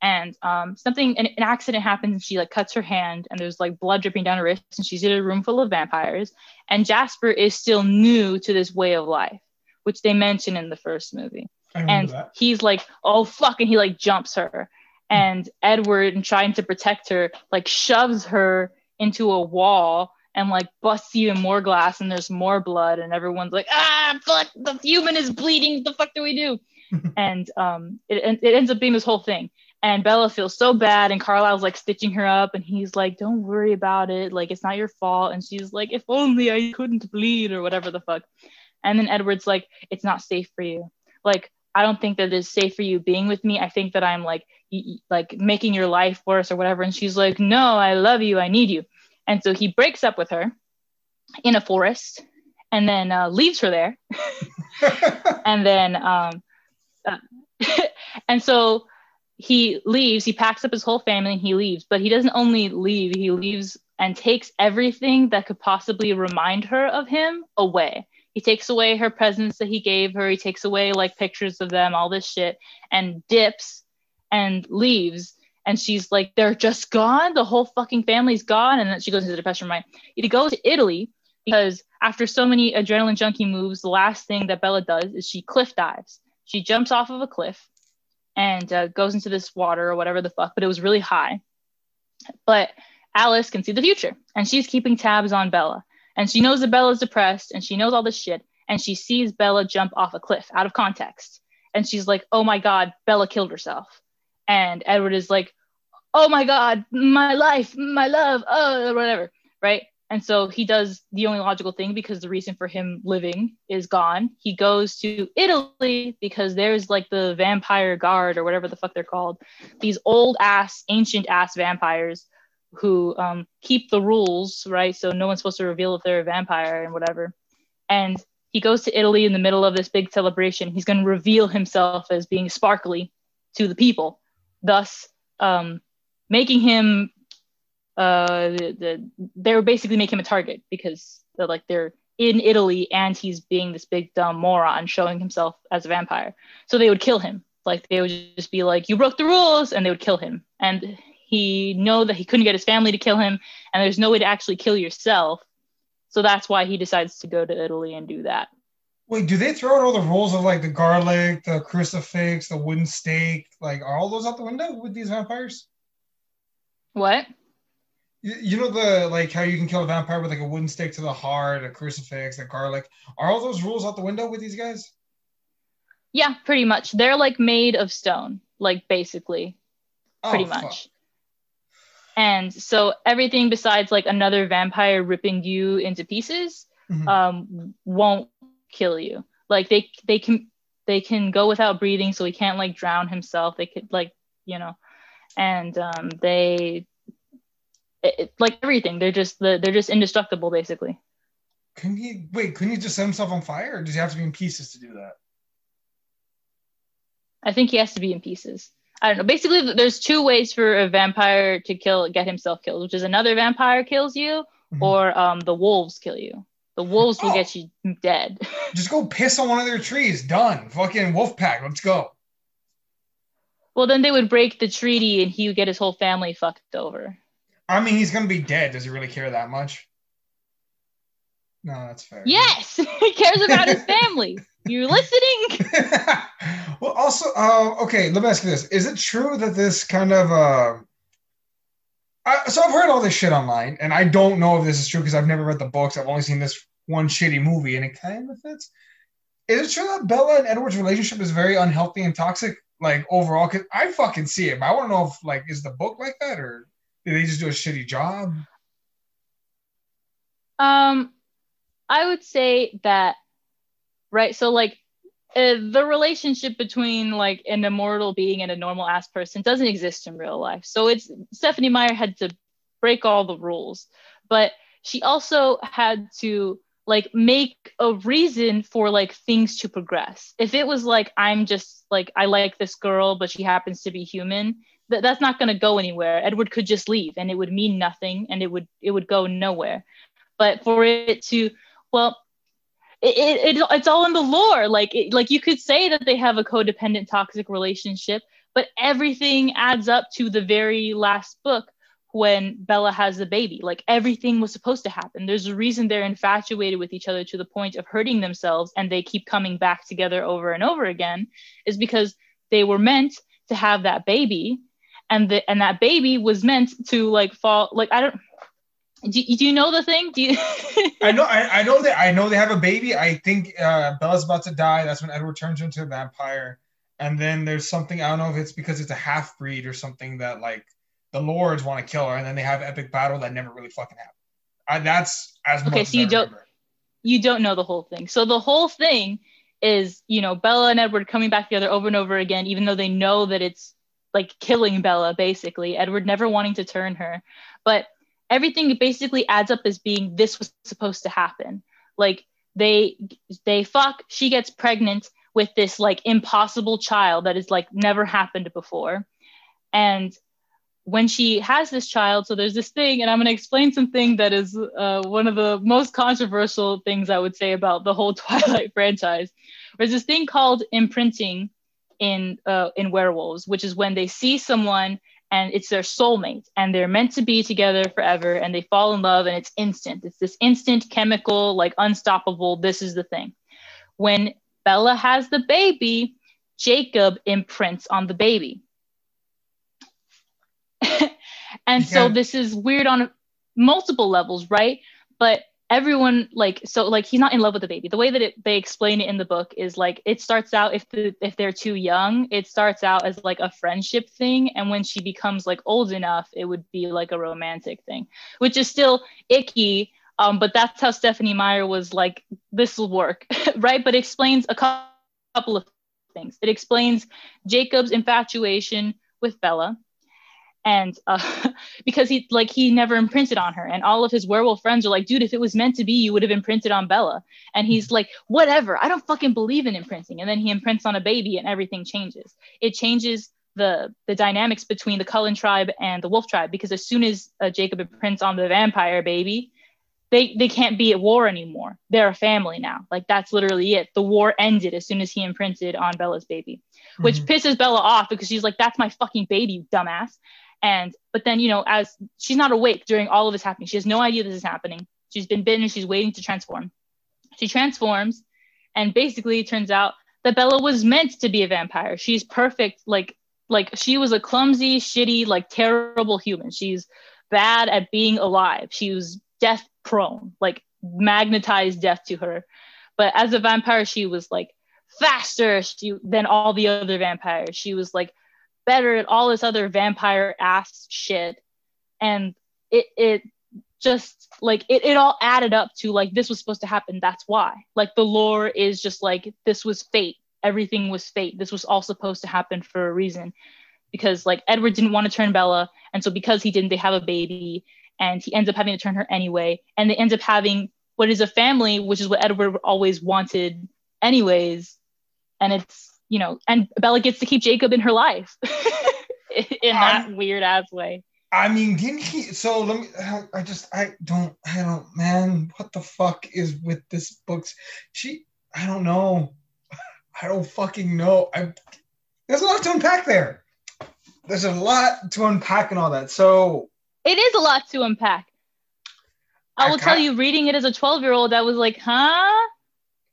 S3: And um, something, an, an accident happens, and she like cuts her hand, and there's like blood dripping down her wrist, and she's in a room full of vampires. And Jasper is still new to this way of life, which they mention in the first movie. And that. he's like, "Oh fuck!" and he like jumps her, and Edward, and trying to protect her, like shoves her into a wall and like busts even more glass and there's more blood and everyone's like ah fuck the human is bleeding what the fuck do we do and um it, it ends up being this whole thing And Bella feels so bad, and Carlisle's like stitching her up, and he's like, "Don't worry about it. Like it's not your fault." And she's like, "If only I couldn't bleed or whatever the fuck." And then Edward's like, "It's not safe for you. Like I don't think that it's safe for you being with me. I think that I'm like y- like making your life worse or whatever." And she's like, "No, I love you. I need you." And so he breaks up with her in a forest, and then uh, leaves her there. and then um, uh, and so he leaves he packs up his whole family and he leaves. But he doesn't only leave he leaves and takes everything that could possibly remind her of him away. He takes away her presents that he gave her. He takes away like pictures of them all this shit and dips and leaves and she's like they're just gone the whole fucking family's gone and then she goes into depression right he goes to italy because after so many adrenaline junkie moves the last thing that bella does is she cliff dives she jumps off of a cliff and uh, goes into this water or whatever the fuck, but it was really high. But Alice can see the future and she's keeping tabs on Bella. And she knows that Bella's depressed and she knows all this shit. And she sees Bella jump off a cliff out of context. And she's like, oh my God, Bella killed herself. And Edward is like, oh my God, my life, my love, oh, whatever. Right. And so he does the only logical thing because the reason for him living is gone. He goes to Italy because there's like the vampire guard or whatever the fuck they're called. These old ass, ancient ass vampires who um, keep the rules, right? So no one's supposed to reveal if they're a vampire and whatever. And he goes to Italy in the middle of this big celebration. He's going to reveal himself as being sparkly to the people, thus um, making him uh the, the, they were basically making him a target because they're like they're in Italy and he's being this big dumb moron showing himself as a vampire. So they would kill him. Like they would just be like, "You broke the rules," and they would kill him. And he know that he couldn't get his family to kill him, and there's no way to actually kill yourself. So that's why he decides to go to Italy and do that.
S2: Wait, do they throw out all the rules of like the garlic, the crucifix, the wooden stake? Like, are all those out the window with these vampires?
S3: What?
S2: You, you know the like how you can kill a vampire with like a wooden stake to the heart, a crucifix, a garlic. Are all those rules out the window with these guys?
S3: Yeah, pretty much. They're like made of stone, like basically,
S2: Oh,
S3: pretty
S2: fuck.
S3: much. And so everything besides like another vampire ripping you into pieces
S2: Mhm.
S3: um, won't kill you. Like they they can they can go without breathing, so he can't like drown himself. They could like you know, and um, they it, it- like everything. They're just the they're just indestructible basically.
S2: Couldn't he wait? Couldn't he just set himself on fire, or does he have to be in pieces to do that?
S3: I think he has to be in pieces. I don't know. Basically, there's two ways for a vampire to kill, get himself killed, which is another vampire kills you,
S2: Mhm.
S3: or um, the wolves kill you. The wolves will
S2: Oh.
S3: get you dead.
S2: Just go piss on one of their trees. Done. Fucking wolf pack. Let's go.
S3: well, then they would break the treaty, and he would get his whole family fucked over.
S2: I mean, he's gonna be dead. Does he really care that much? No, that's fair.
S3: Yes, he cares about his family. You're listening?
S2: well, also, uh, okay. Let me ask you this: Is it true that this kind of uh, I, so I've heard all this shit online, and I don't know if this is true because I've never read the books. I've only seen this one shitty movie, and it kind of fits. Is it true that Bella and Edward's relationship is very unhealthy and toxic, like overall? Because I fucking see it, but I want to know if like is the book like that, or did they just do a shitty job?
S3: Um, I would say that, right? So, like, uh, the relationship between like an immortal being and a normal ass person doesn't exist in real life. So it's Stephenie Meyer had to break all the rules, but she also had to like make a reason for like things to progress. If it was like I'm just like I like this girl, but she happens to be human, that that's not going to go anywhere. Edward could just leave, and it would mean nothing, and it would it would go nowhere. But for it to well, it, it, it it's all in the lore. Like it, like you could say that they have a codependent toxic relationship, but everything adds up to the very last book when Bella has the baby. Like everything was supposed to happen. There's a reason they're infatuated with each other to the point of hurting themselves and they keep coming back together over and over again is because they were meant to have that baby and the and that baby was meant to like fall like I don't do, do you know the thing? Do you
S2: I know, I, I know that I know they have a baby. I think uh, Bella's about to die. That's when Edward turns into a vampire, and then there's something I don't know if it's because it's a half breed or something that like the lords want to kill her, and then they have epic battle that never really fucking happened. I, that's as
S3: Okay,
S2: much
S3: so you don't-
S2: remember.
S3: you don't know the whole thing. So the whole thing is, you know, Bella and Edward coming back together over and over again, even though they know that it's like killing Bella, basically. Edward never wanting to turn her. But everything basically adds up as being this was supposed to happen. Like they they fuck, she gets pregnant with this like impossible child that is like never happened before. And when she has this child, so there's this thing, and I'm going to explain something that is uh, one of the most controversial things I would say about the whole Twilight franchise. There's this thing called imprinting in uh, in werewolves, which is when they see someone and it's their soulmate, and they're meant to be together forever, and they fall in love, and it's instant. It's this instant chemical, like unstoppable. This is the thing. When Bella has the baby, Jacob imprints on the baby. and so this is weird on multiple levels, right? But everyone like so like he's not in love with the baby. The way that it, they explain it in the book is like it starts out if the if they're too young, it starts out as like a friendship thing, and when she becomes like old enough, it would be like a romantic thing, which is still icky. Um, but that's how Stephenie Meyer was like, this will work, right? But explains a couple of things. It explains Jacob's infatuation with Bella, and uh, because he like he never imprinted on her, and all of his werewolf friends are like, dude, if it was meant to be, you would have imprinted on Bella. And he's like, whatever, I don't fucking believe in imprinting. And then he imprints on a baby, and everything changes. It changes the the dynamics between the Cullen tribe and the Wolf tribe because as soon as uh, Jacob imprints on the vampire baby, they they can't be at war anymore. They're a family now. Like that's literally it. The war ended as soon as he imprinted on Bella's baby, which
S2: Mhm.
S3: pisses Bella off because she's like, "That's my fucking baby, you dumbass." And but then you know, as she's not awake during all of this happening, she has no idea this is happening. She's been bitten. She's waiting to transform. She transforms, and basically, it turns out that Bella was meant to be a vampire. She's perfect. Like like she was a clumsy, shitty, like terrible human. She's bad at being alive. She was death prone, like magnetized death to her. But as a vampire, she was like faster she, than all the other vampires. She was like better at all this other vampire ass shit. And it it just like it, it all added up to like this was supposed to happen. That's why. Like the lore is just like this was fate. Everything was fate. This was all supposed to happen for a reason. Because like Edward didn't want to turn Bella, and so because he didn't, they have a baby, and he ends up having to turn her anyway, and they end up having what is a family, which is what Edward always wanted, anyways. And it's you know, and Bella gets to keep Jacob in her life in that weird ass way.
S2: I mean, didn't he? So let me. I- I just, I don't, I don't, man. What the fuck is with this books? She, I don't know. I don't fucking know. I. There's a lot to unpack there. There's a lot to unpack and all that. So
S3: It is a lot to unpack. I
S2: I
S3: will tell you, reading it as a 12 year old, I was like, huh?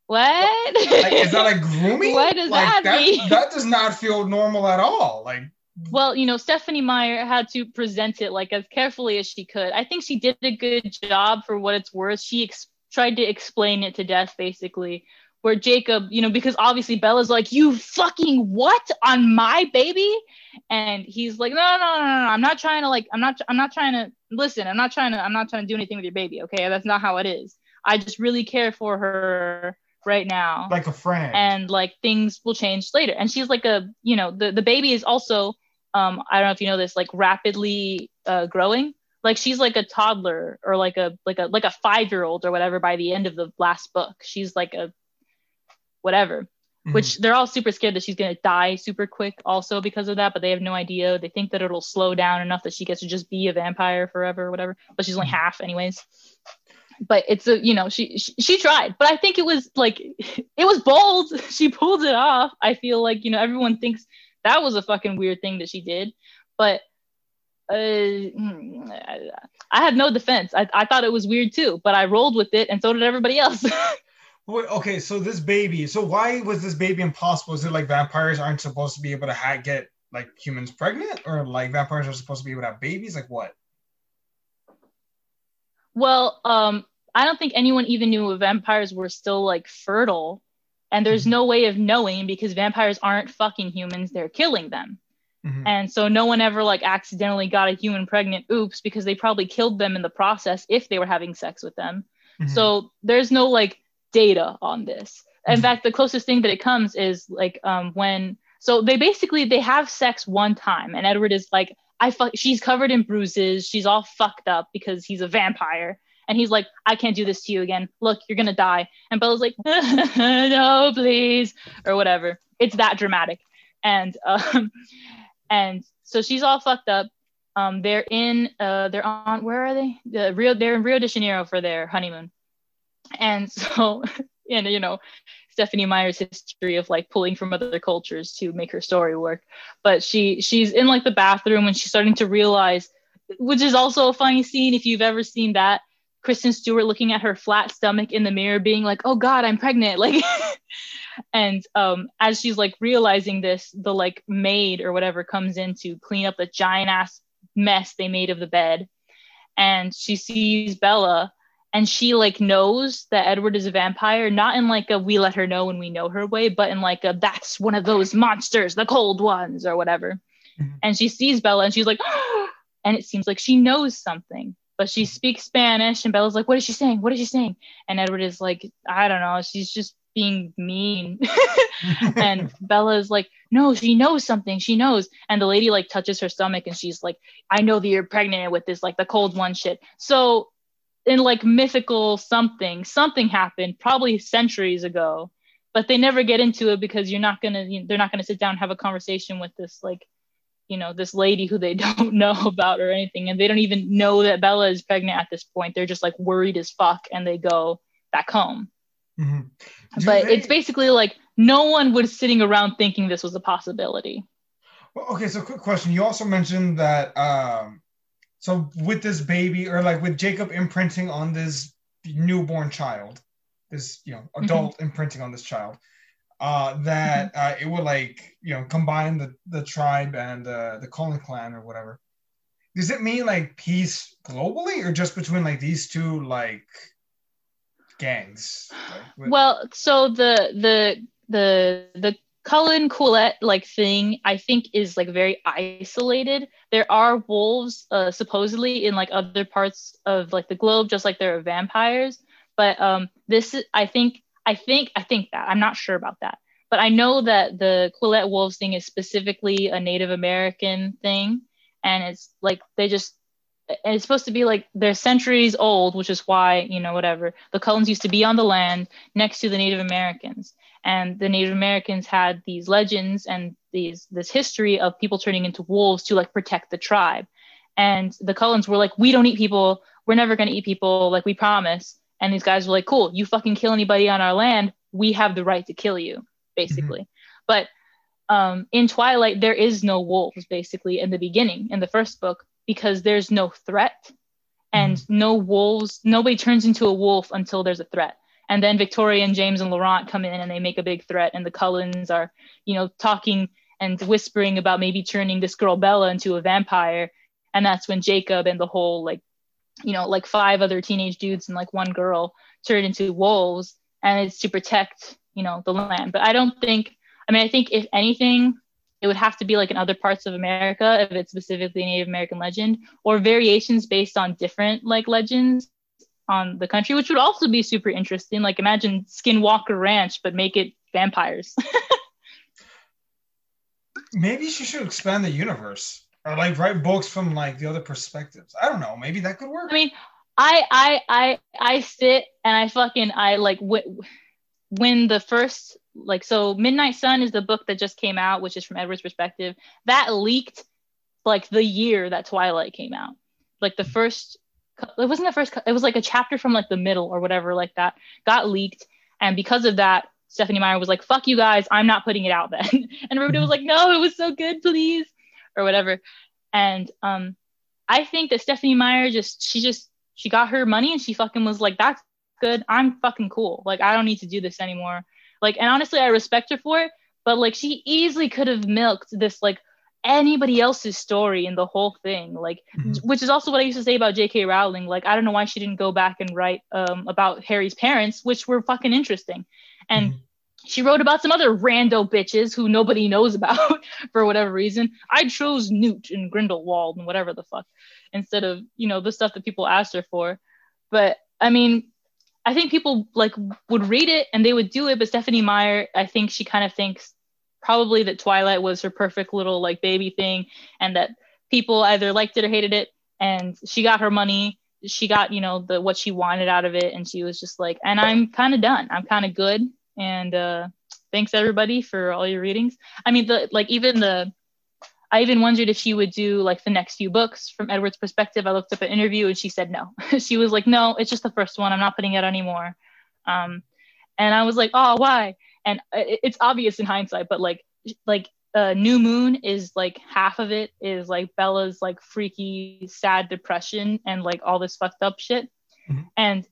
S3: What?
S2: like, is that like grooming?
S3: What does
S2: like,
S3: that mean?
S2: That does not feel normal at all. Like,
S3: well, you know, Stephenie Meyer had to present it like as carefully as she could. I think she did a good job for what it's worth. She ex- tried to explain it to death, basically. Where Jacob, you know, because obviously Bella's like, you fucking what on my baby? And he's like, no, no, no, no, no, I'm not trying to like, I'm not, I'm not trying to listen. I'm not trying to, I'm not trying to do anything with your baby. Okay, that's not how it is. I just really care for her right now.
S2: Like a friend.
S3: and like things will change later. And she's like a you know the, the baby is also um i don't know if you know this like rapidly uh, growing. Like she's like a toddler or like a like a like a five year old or whatever by the end of the last book. She's like a whatever.
S2: Mhm.
S3: which they're all super scared that she's going to die super quick also because of that but they have no idea. They think that it'll slow down enough that she gets to just be a vampire forever or whatever. But she's only
S2: Mhm.
S3: half anyways but it's a you know she, she she tried but i think it was like it was bold she pulled it off i feel like you know everyone thinks that was a fucking weird thing that she did but uh, I, had no defense I, I thought it was weird too but i rolled with it and so did everybody else
S2: okay, so this baby. So why was this baby impossible? Is it like vampires aren't supposed to be able to ha- get like humans pregnant, or like vampires are supposed to be able to have babies? Like what?
S3: Well, um, I don't think anyone even knew if vampires were still like fertile and there's
S2: Mhm.
S3: no way of knowing because vampires aren't fucking humans they're killing them
S2: Mhm.
S3: and so no one ever like accidentally got a human pregnant oops because they probably killed them in the process if they were having sex with them
S2: Mhm.
S3: so there's no like data on this in
S2: Mhm.
S3: fact the closest thing that it comes is like um when so they basically they have sex one time and edward is like i fuck she's covered in bruises she's all fucked up because he's a vampire and he's like i can't do this to you again. Look you're gonna die. And bella's like no please or whatever. It's that dramatic. And um and so she's all fucked up. Um they're in uh they're on where are they? The rio they're in rio de janeiro for their honeymoon. And so and you know stephenie meyer's history of like pulling from other cultures to make her story work. But she she's in like the bathroom and she's starting to realize which is also a funny scene if you've ever seen that kristen stewart looking at her flat stomach in the mirror being like oh god i'm pregnant. Like and um as she's like realizing this the like maid or whatever comes in to clean up the giant ass mess they made of the bed and she sees bella and she like knows that edward is a vampire not in like a we let her know when we know her way but in like a that's one of those monsters the cold ones or whatever.
S2: Mhm.
S3: and she sees bella and she's like and it seems like she knows something but she speaks spanish and bella's like what is she saying what is she saying and edward is like i don't know she's just being mean and Bella is like, no, she knows something. She knows. And the lady like touches her stomach and she's like, I know that you're pregnant with this, like the cold one shit. So in like mythical something, something happened probably centuries ago, but they never get into it because you're not gonna, you they're not gonna sit down and have a conversation with this like, you know, this lady who they don't know about or anything, and they don't even know that Bella is pregnant at this point. They're just like worried as fuck, and they go back home
S2: Mhm.
S3: But
S2: they-
S3: it's basically like no one was sitting around thinking this was a possibility.
S2: Well, Okay, so quick question. You also mentioned that um so with this baby or like with Jacob imprinting on this newborn child, this you know adult imprinting on this child, uh that uh it would like you know combine the the tribe and uh, the Cullen clan or whatever. Does it mean like peace globally or just between like these two like gangs? Like,
S3: Well, so the the the the Cullen Quileute like thing I think is like very isolated. There are wolves uh, supposedly in like other parts of like the globe, just like there are vampires. But um, this I think I think I think that I'm not sure about that. But I know that the Quileute wolves thing is specifically a Native American thing, and it's like they just and it's supposed to be like they're centuries old, which is why you know whatever. The Cullens used to be on the land next to the Native Americans, and the Native Americans had these legends and these this history of people turning into wolves to like protect the tribe, and the Cullens were like, we don't eat people, we're never gonna eat people, like we promise, and these guys were like, cool, you fucking kill anybody on our land, we have the right to kill you, basically, but um, in Twilight, there is no wolves basically in the beginning in the first book because there's no threat and no wolves, nobody turns into a wolf until there's a threat. And then Victoria and James and Laurent come in and they make a big threat, and the Cullens are, you know, talking and whispering about maybe turning this girl Bella into a vampire. And that's when Jacob and the whole, like, you know, like five other teenage dudes and like one girl turn into wolves. And it's to protect, you know, the land. But I don't think, I mean, I think if anything, it would have to be like in other parts of America if it's specifically Native American legend, or variations based on different like legends on the country, which would also be super interesting. Like imagine Skinwalker Ranch, but make it vampires.
S2: maybe she should expand the universe or like write books from like the other perspectives. I don't know. Maybe that could work.
S3: I mean, I I I I sit and I fucking I like w- when the first like so Midnight Sun is the book that just came out, which is from Edward's perspective. That leaked like the year that Twilight came out. Like the first it wasn't the first it was like a chapter from like the middle or whatever like that got leaked and because of that Stephenie Meyer was like fuck you guys I'm not putting it out then and everybody was like no it was so good please or whatever and um I think that Stephenie Meyer just she just she got her money and she fucking was like that's good I'm fucking cool like I don't need to do this anymore like and honestly I respect her for it but like she easily could have milked this like anybody else's story in the whole thing like
S2: Mhm.
S3: which is also what I used to say about J.K. Rowling. Like, I don't know why she didn't go back and write um, about Harry's parents, which were fucking interesting. And
S2: Mhm.
S3: She wrote about some other rando bitches who nobody knows about for whatever reason. I chose Newt and Grindelwald and whatever the fuck instead of, you know, the stuff that people asked her for. But I mean, I think people like would read it and they would do it, but Stephenie Meyer, I think she kind of thinks probably that Twilight was her perfect little like baby thing and that people either liked it or hated it. And she got her money. She got you know the what she wanted out of it. And she was just like and i'm kind of done. I'm kind of good and uh thanks everybody for all your readings. I mean the like even the i even wondered if she would do like the next few books from edward's perspective. I looked up an interview and she said no. She was like no it's just the first one. I'm not putting it anymore. Um and i was like oh why? And it's obvious in hindsight but like like uh, New Moon is like half of it is like Bella's like freaky, sad depression and like all this fucked up shit. Mm-hmm. And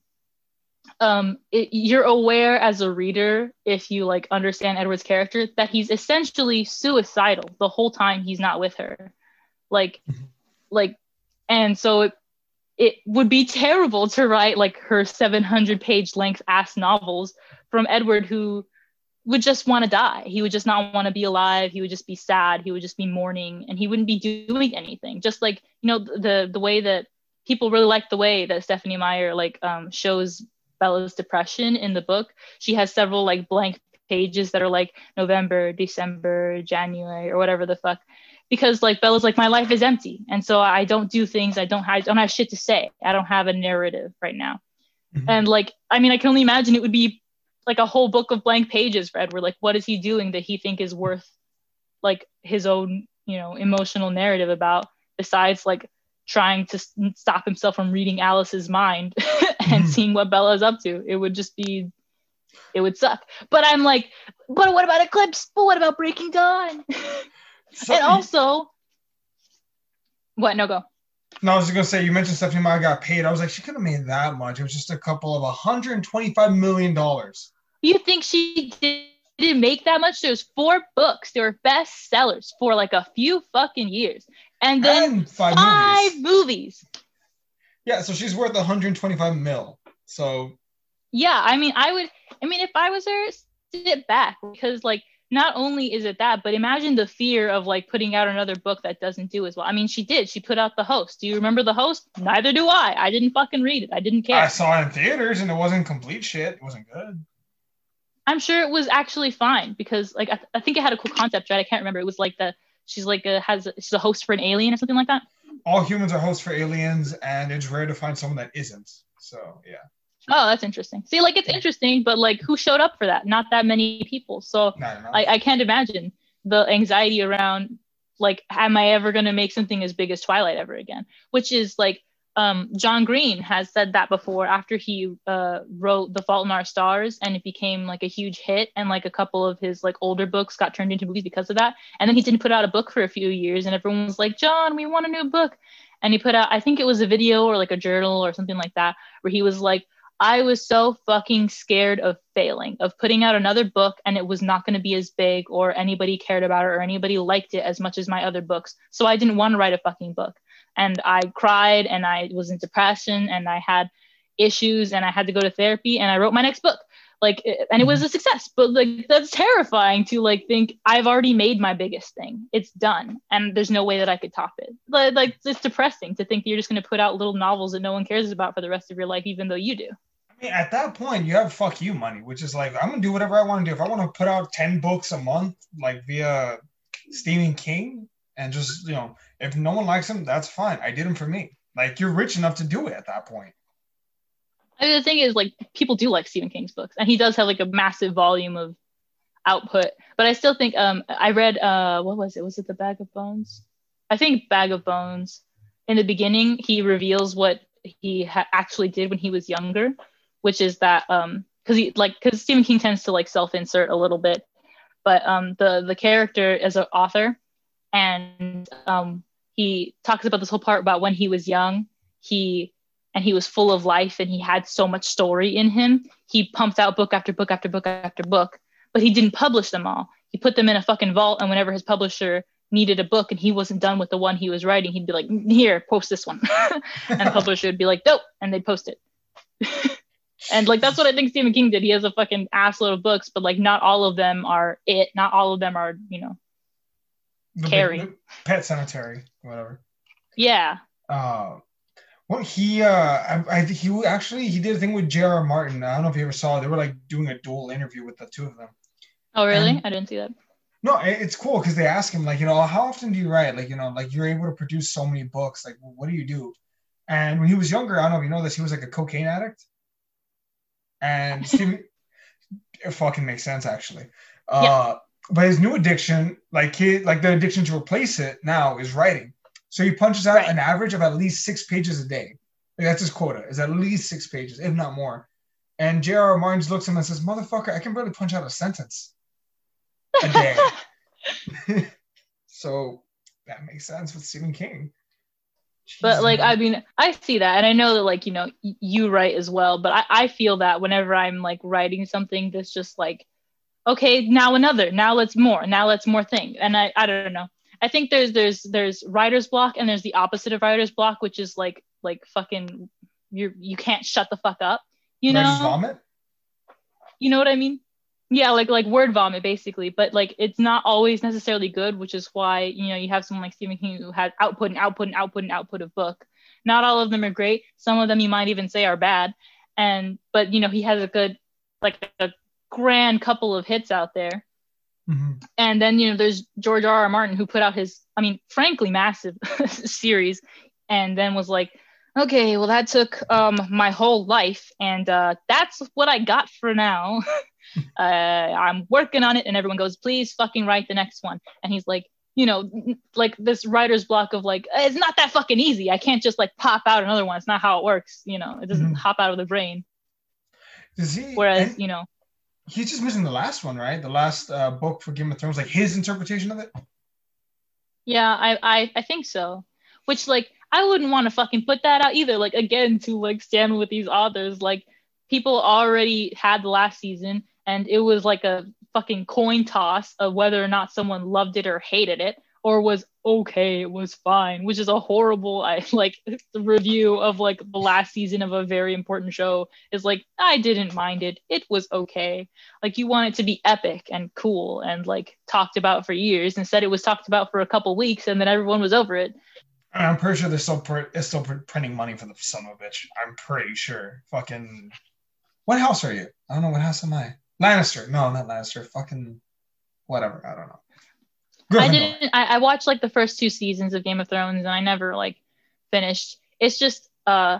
S3: um, it, you're aware as a reader, if you like understand Edward's character, that he's essentially suicidal the whole time he's not with her. Like, mm-hmm. like, and so it, it would be terrible to write like her 700 page length ass novels from Edward, who would just want to die. He would just not want to be alive. He would just be sad. He would just be mourning and he wouldn't be doing anything. Just like, you know, the the way that people really like the way that Stephenie Meyer like um, shows Bella's depression in the book. She has several like blank pages that are like November, December, January, or whatever the fuck. Because like Bella's like my life is empty, and so I don't do things. I don't have, I don't have shit to say. I don't have a narrative right now. Mm-hmm. And like, I mean, I can only imagine it would be like a whole book of blank pages for Edward. Like, what is he doing that he think is worth like his own, you know, emotional narrative about besides like trying to stop himself from reading Alice's mind and mm. seeing what Bella's up to. It would just be, it would suck. But I'm like, but what about Eclipse? But what about Breaking Dawn? and also, what? No, go.
S2: No, I was just gonna say you mentioned Stephenie Meyer got paid. I was like, she could have made that much. It was just a couple of 125 million dollars.
S3: You think she didn't make that much? There's four books. They were best sellers for like a few fucking years, and then and five, five movies. movies.
S2: Yeah, so she's worth 125 mil. So.
S3: Yeah, I mean, I would. I mean, if I was her, sit back because like not only is it that, but imagine the fear of like putting out another book that doesn't do as well. I mean, she did. She put out The Host. Do you remember The Host? Neither do I. I didn't fucking read it. I didn't care.
S2: I saw it in theaters and it wasn't complete shit. It wasn't good.
S3: I'm sure it was actually fine because like I, th- I think it had a cool concept, right? I can't remember. It was like the she's like a has a, she's a host for an alien or something like that.
S2: All humans are hosts for aliens, and it's rare to find someone that isn't. So yeah.
S3: Oh, that's interesting. See, like it's interesting, but like who showed up for that? Not that many people. So I, I can't imagine the anxiety around like, am I ever gonna make something as big as Twilight ever again? Which is like um, John Green has said that before after he uh, wrote The Fault in Our Stars and it became like a huge hit and like a couple of his like older books got turned into movies because of that. And then he didn't put out a book for a few years and everyone was like, John, we want a new book. And he put out, I think it was a video or like a journal or something like that, where he was like, I was so fucking scared of failing, of putting out another book and it was not going to be as big or anybody cared about it or anybody liked it as much as my other books. So I didn't want to write a fucking book and I cried and I was in depression and I had issues and I had to go to therapy and I wrote my next book. Like, eh, and it was mm-hmm. a success, but like that's terrifying to like think I've already made my biggest thing. It's done, and there's no way that I could top it. But like, it's depressing to think that you're just going to put out little novels that no one cares about for the rest of your life, even though you do.
S2: I mean, at that point, you have fuck you money, which is like I'm gonna do whatever I want to do. If I want to put out ten books a month, like via Stephen King, and just you know if no one likes him that's fine. I did him for me. Like you're rich enough to do it at that point.
S3: I mean, the thing is like people do like stephen king's books and he does have like a massive volume of output. But i still think um i read uh what was it? Was it the bag of bones? I think bag of bones in the beginning he reveals what he ha- actually did when he was younger which is that um because he like because stephen king tends to like self-insert a little bit. But um the the character as an author and um, he talks about this whole part about when he was young he and he was full of life and he had so much story in him he pumped out book after book after book after book but he didn't publish them all he put them in a fucking vault and whenever his publisher needed a book and he wasn't done with the one he was writing he'd be like here post this one and the publisher would be like dope and they'd post it And like that's what I think Stephen King did. He has a fucking assload of books, but like not all of them are it. Not all of them are, you know.
S2: The
S3: Carrie.
S2: Pet Sematary, whatever.
S3: Yeah.
S2: Uh, well, he uh, I, I, he actually he did a thing with J.R.R. Martin. I don't know if you ever saw. it. They were like doing a dual interview with the two of them.
S3: Oh really?
S2: Um,
S3: I didn't see that.
S2: No, it- it's cool because they ask him like, you know, how often do you write? Like, you know, like you're able to produce so many books. Like, what do you do? And when he was younger, I don't know if you know this, he was like a cocaine addict. And Stephen, it fucking makes sense actually. Uh, but his new addiction, like he, like the addiction to replace it now, is writing. So he punches out
S3: Right.
S2: an average of at least six pages a day. Like, that's his quota. Is at least six pages, if not more. And J.R.R. Martin looks at him and says, "Motherfucker, I can barely punch out a sentence a day." so that makes sense with Stephen King.
S3: but like
S2: man.
S3: i mean i see that and i know that like you know you write as well but I, I feel that whenever i'm like writing something that's just like okay now another now let's more now let's more thing and i i don't know i think there's there's there's writer's block and there's the opposite of writer's block which is like like fucking you you can't shut the fuck up you know
S2: Writer's vomit.
S3: you know what I mean? Yeah, like like word vomit basically, but like it's not always necessarily good, which is why you know you have someone like Stephen King who has output and output and output and output of book. Not all of them are great. Some of them you might even say are bad, and but you know he has a good like a grand couple of hits out there.
S2: Mhm.
S3: And then you know there's George R. R. Martin who put out his I mean frankly massive series, and then was like, okay, well that took um my whole life, and uh, that's what I got for now. uh, I'm working on it, and everyone goes, please fucking write the next one, and he's like. You know, like this writer's block of like, it's not that fucking easy. I can't just like pop out another one. It's not how it works. You know, it doesn't
S2: Mhm.
S3: hop out of the brain.
S2: Does he?
S3: Whereas,
S2: and
S3: you know,
S2: he's just missing the last one, right? The last uh, book for Game of Thrones, like his interpretation of it.
S3: Yeah, I, I I think so. Which like I wouldn't want to fucking put that out either. Like again, to like stand with these authors, like people already had the last season and it was like a fucking coin toss of whether or not someone loved it or hated it or was okay, it was fine, which is a horrible I like the review of like the last season of a very important show is like I didn't mind it. It was okay like you want it to be epic and cool and like talked about for years instead it was talked about for a couple weeks and then everyone was over it
S2: I'm pretty sure they're still pr- it's still pr- printing money for the son of a bitch. I'm pretty sure. Fucking. What house are you? I don't know. What house am I? Lannister. No, not Lannister. Fucking. Whatever. I don't know.
S3: I didn't I, I watched like the first two seasons of game of thrones and i never like finished. It's just uh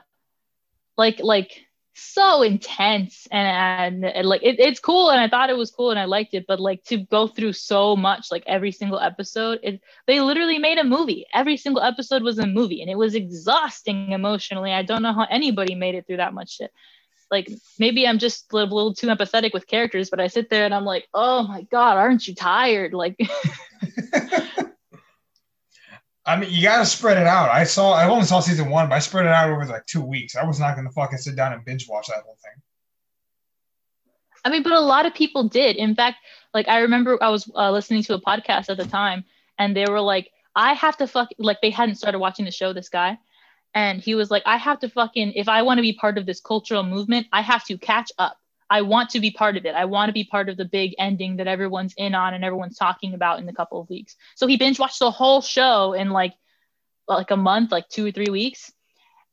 S3: like like so intense and, and, like it, it's cool and i thought it was cool and i liked it but like to go through so much like every single episode it they literally made a movie. Every single episode was a movie and it was exhausting emotionally. I don't know how anybody made it through that much shit like maybe i'm just a little, little too empathetic with characters but i sit there and i'm like oh my god aren't you tired like
S2: I mean, you gotta spread it out. I saw. I only saw season one, but I spread it out over like two weeks. I was not gonna fucking sit down and binge watch that whole thing.
S3: I mean, but a lot of people did. In fact, like I remember I was uh, listening to a podcast at the time, and they were like, "I have to fuck." Like they hadn't started watching the show. This guy, and he was like, "I have to fucking if I want to be part of this cultural movement, I have to catch up. I want to be part of it. I want to be part of the big ending that everyone's in on and everyone's talking about in a couple of weeks." So he binge watched the whole show in like like a month, like two or three weeks.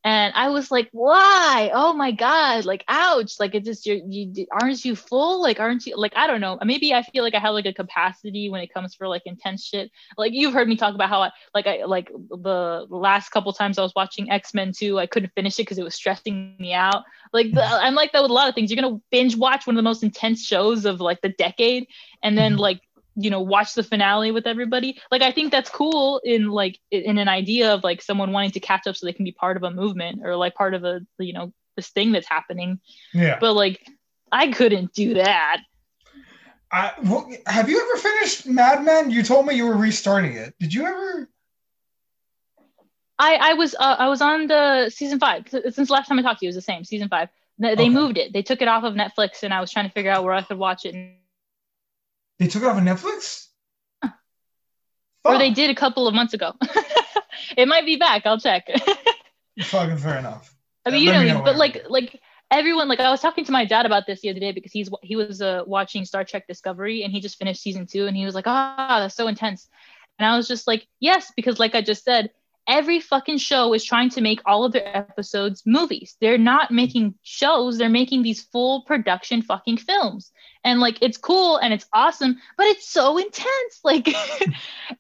S3: And I was like, why? Oh my God. Like, ouch. Like, it just, you're, you, aren't you full? Like, aren't you, like, I don't know. Maybe I feel like I have like a capacity when it comes for like intense shit. Like, you've heard me talk about how I, like, I, like the last couple times I was watching X Men 2, I couldn't finish it because it was stressing me out. Like, the, I'm like that with a lot of things. You're going to binge watch one of the most intense shows of like the decade and then,
S2: Mhm.
S3: like, you know watch the finale with everybody like i think that's cool in like in an idea of like someone wanting to catch up so they can be part of a movement or like part of a you know this thing that's happening
S2: Yeah.
S3: but like i couldn't do that
S2: I, well, have you ever finished Mad Men? You told me you were restarting it. Did you ever?
S3: i i was uh, i was on the season five since last time i talked to you it was the same season five they,
S2: Okay.
S3: moved it they took it off of netflix and i was trying to figure out where i could watch it and,
S2: They took it off of Netflix.
S3: or they did a couple of months ago it might be back i'll check
S2: Fucking fair enough.
S3: I mean,
S2: Yeah,
S3: you know,
S2: know
S3: but like, like everyone like I was talking to my dad about this the other day because he's he was uh, watching Star Trek Discovery and he just finished season two and he was like, ah, that's so intense. And I was just like, yes, because like I just said, every fucking show is trying to make all of their episodes movies. They're not making shows, they're making these full production fucking films. And like it's cool and it's awesome, but it's so intense. Like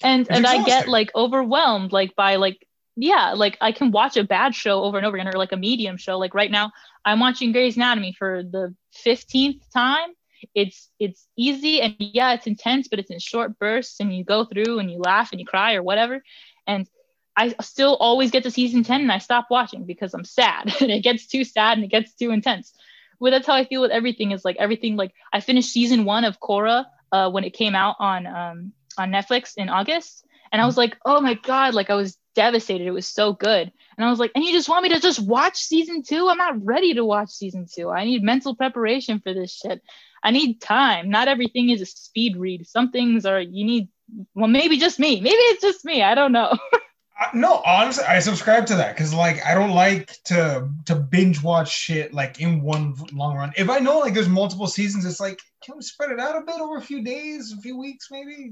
S3: and and I get like overwhelmed like by like yeah, like I can watch a bad show over and over again or like a medium show. Like right now, I'm watching Grey's Anatomy for the 15th time. It's it's easy and yeah, it's intense, but it's in short bursts and you go through and you laugh and you cry or whatever. And I still always get to season 10 and I stop watching because I'm sad and it gets too sad and it gets too intense. Well, that's how I feel with everything is like everything like I finished season one of Korra uh, when it came out on um, on Netflix in August. And I was like, oh my God, like I was devastated. It was so good. And I was like, and you just want me to just watch season two? I'm not ready to watch season two. I need mental preparation for this shit. I need time. Not everything is a speed read. Some things are, you need, well, maybe just me. Maybe it's just me. I don't know.
S2: Uh, no, honestly, I subscribe to that because like I don't like to to binge watch shit like in one long run. If I know like there's multiple seasons, it's like can we spread it out a bit over a few days, a few weeks, maybe?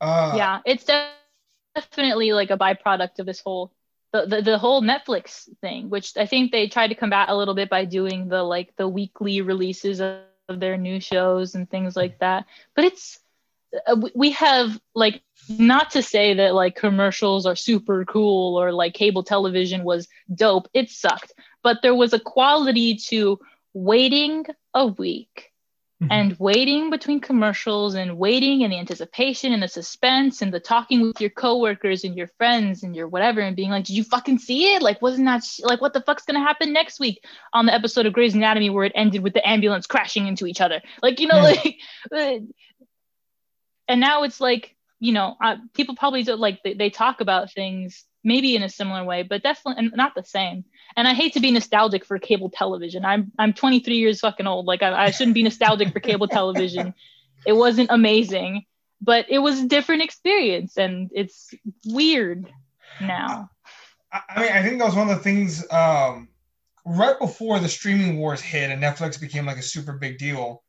S3: Uh, yeah, it's definitely like a byproduct of this whole the, the, the whole Netflix thing, which I think they tried to combat a little bit by doing the like the weekly releases of, of their new shows and things like that. But it's uh, we have like not to say that like commercials are super cool or like cable television was dope. It sucked, but there was a quality to waiting a week mm-hmm. and waiting between commercials and waiting and the anticipation and the suspense and the talking with your coworkers and your friends and your whatever and being like, did you fucking see it? Like, wasn't that sh- like what the fuck's gonna happen next week on the episode of Grey's Anatomy where it ended with the ambulance crashing into each other? Like, you know, like, uh, and now it's like, you know, uh, people probably do like they, they talk about things maybe in a similar way, but definitely not the same. And I hate to be nostalgic for cable television. I'm I'm 23 years fucking old. Like I, I shouldn't be nostalgic for cable television. It wasn't amazing, but it was a different experience, and it's weird now.
S2: I mean, I think that was one of the things um, right before the streaming wars hit and Netflix became like a super big deal.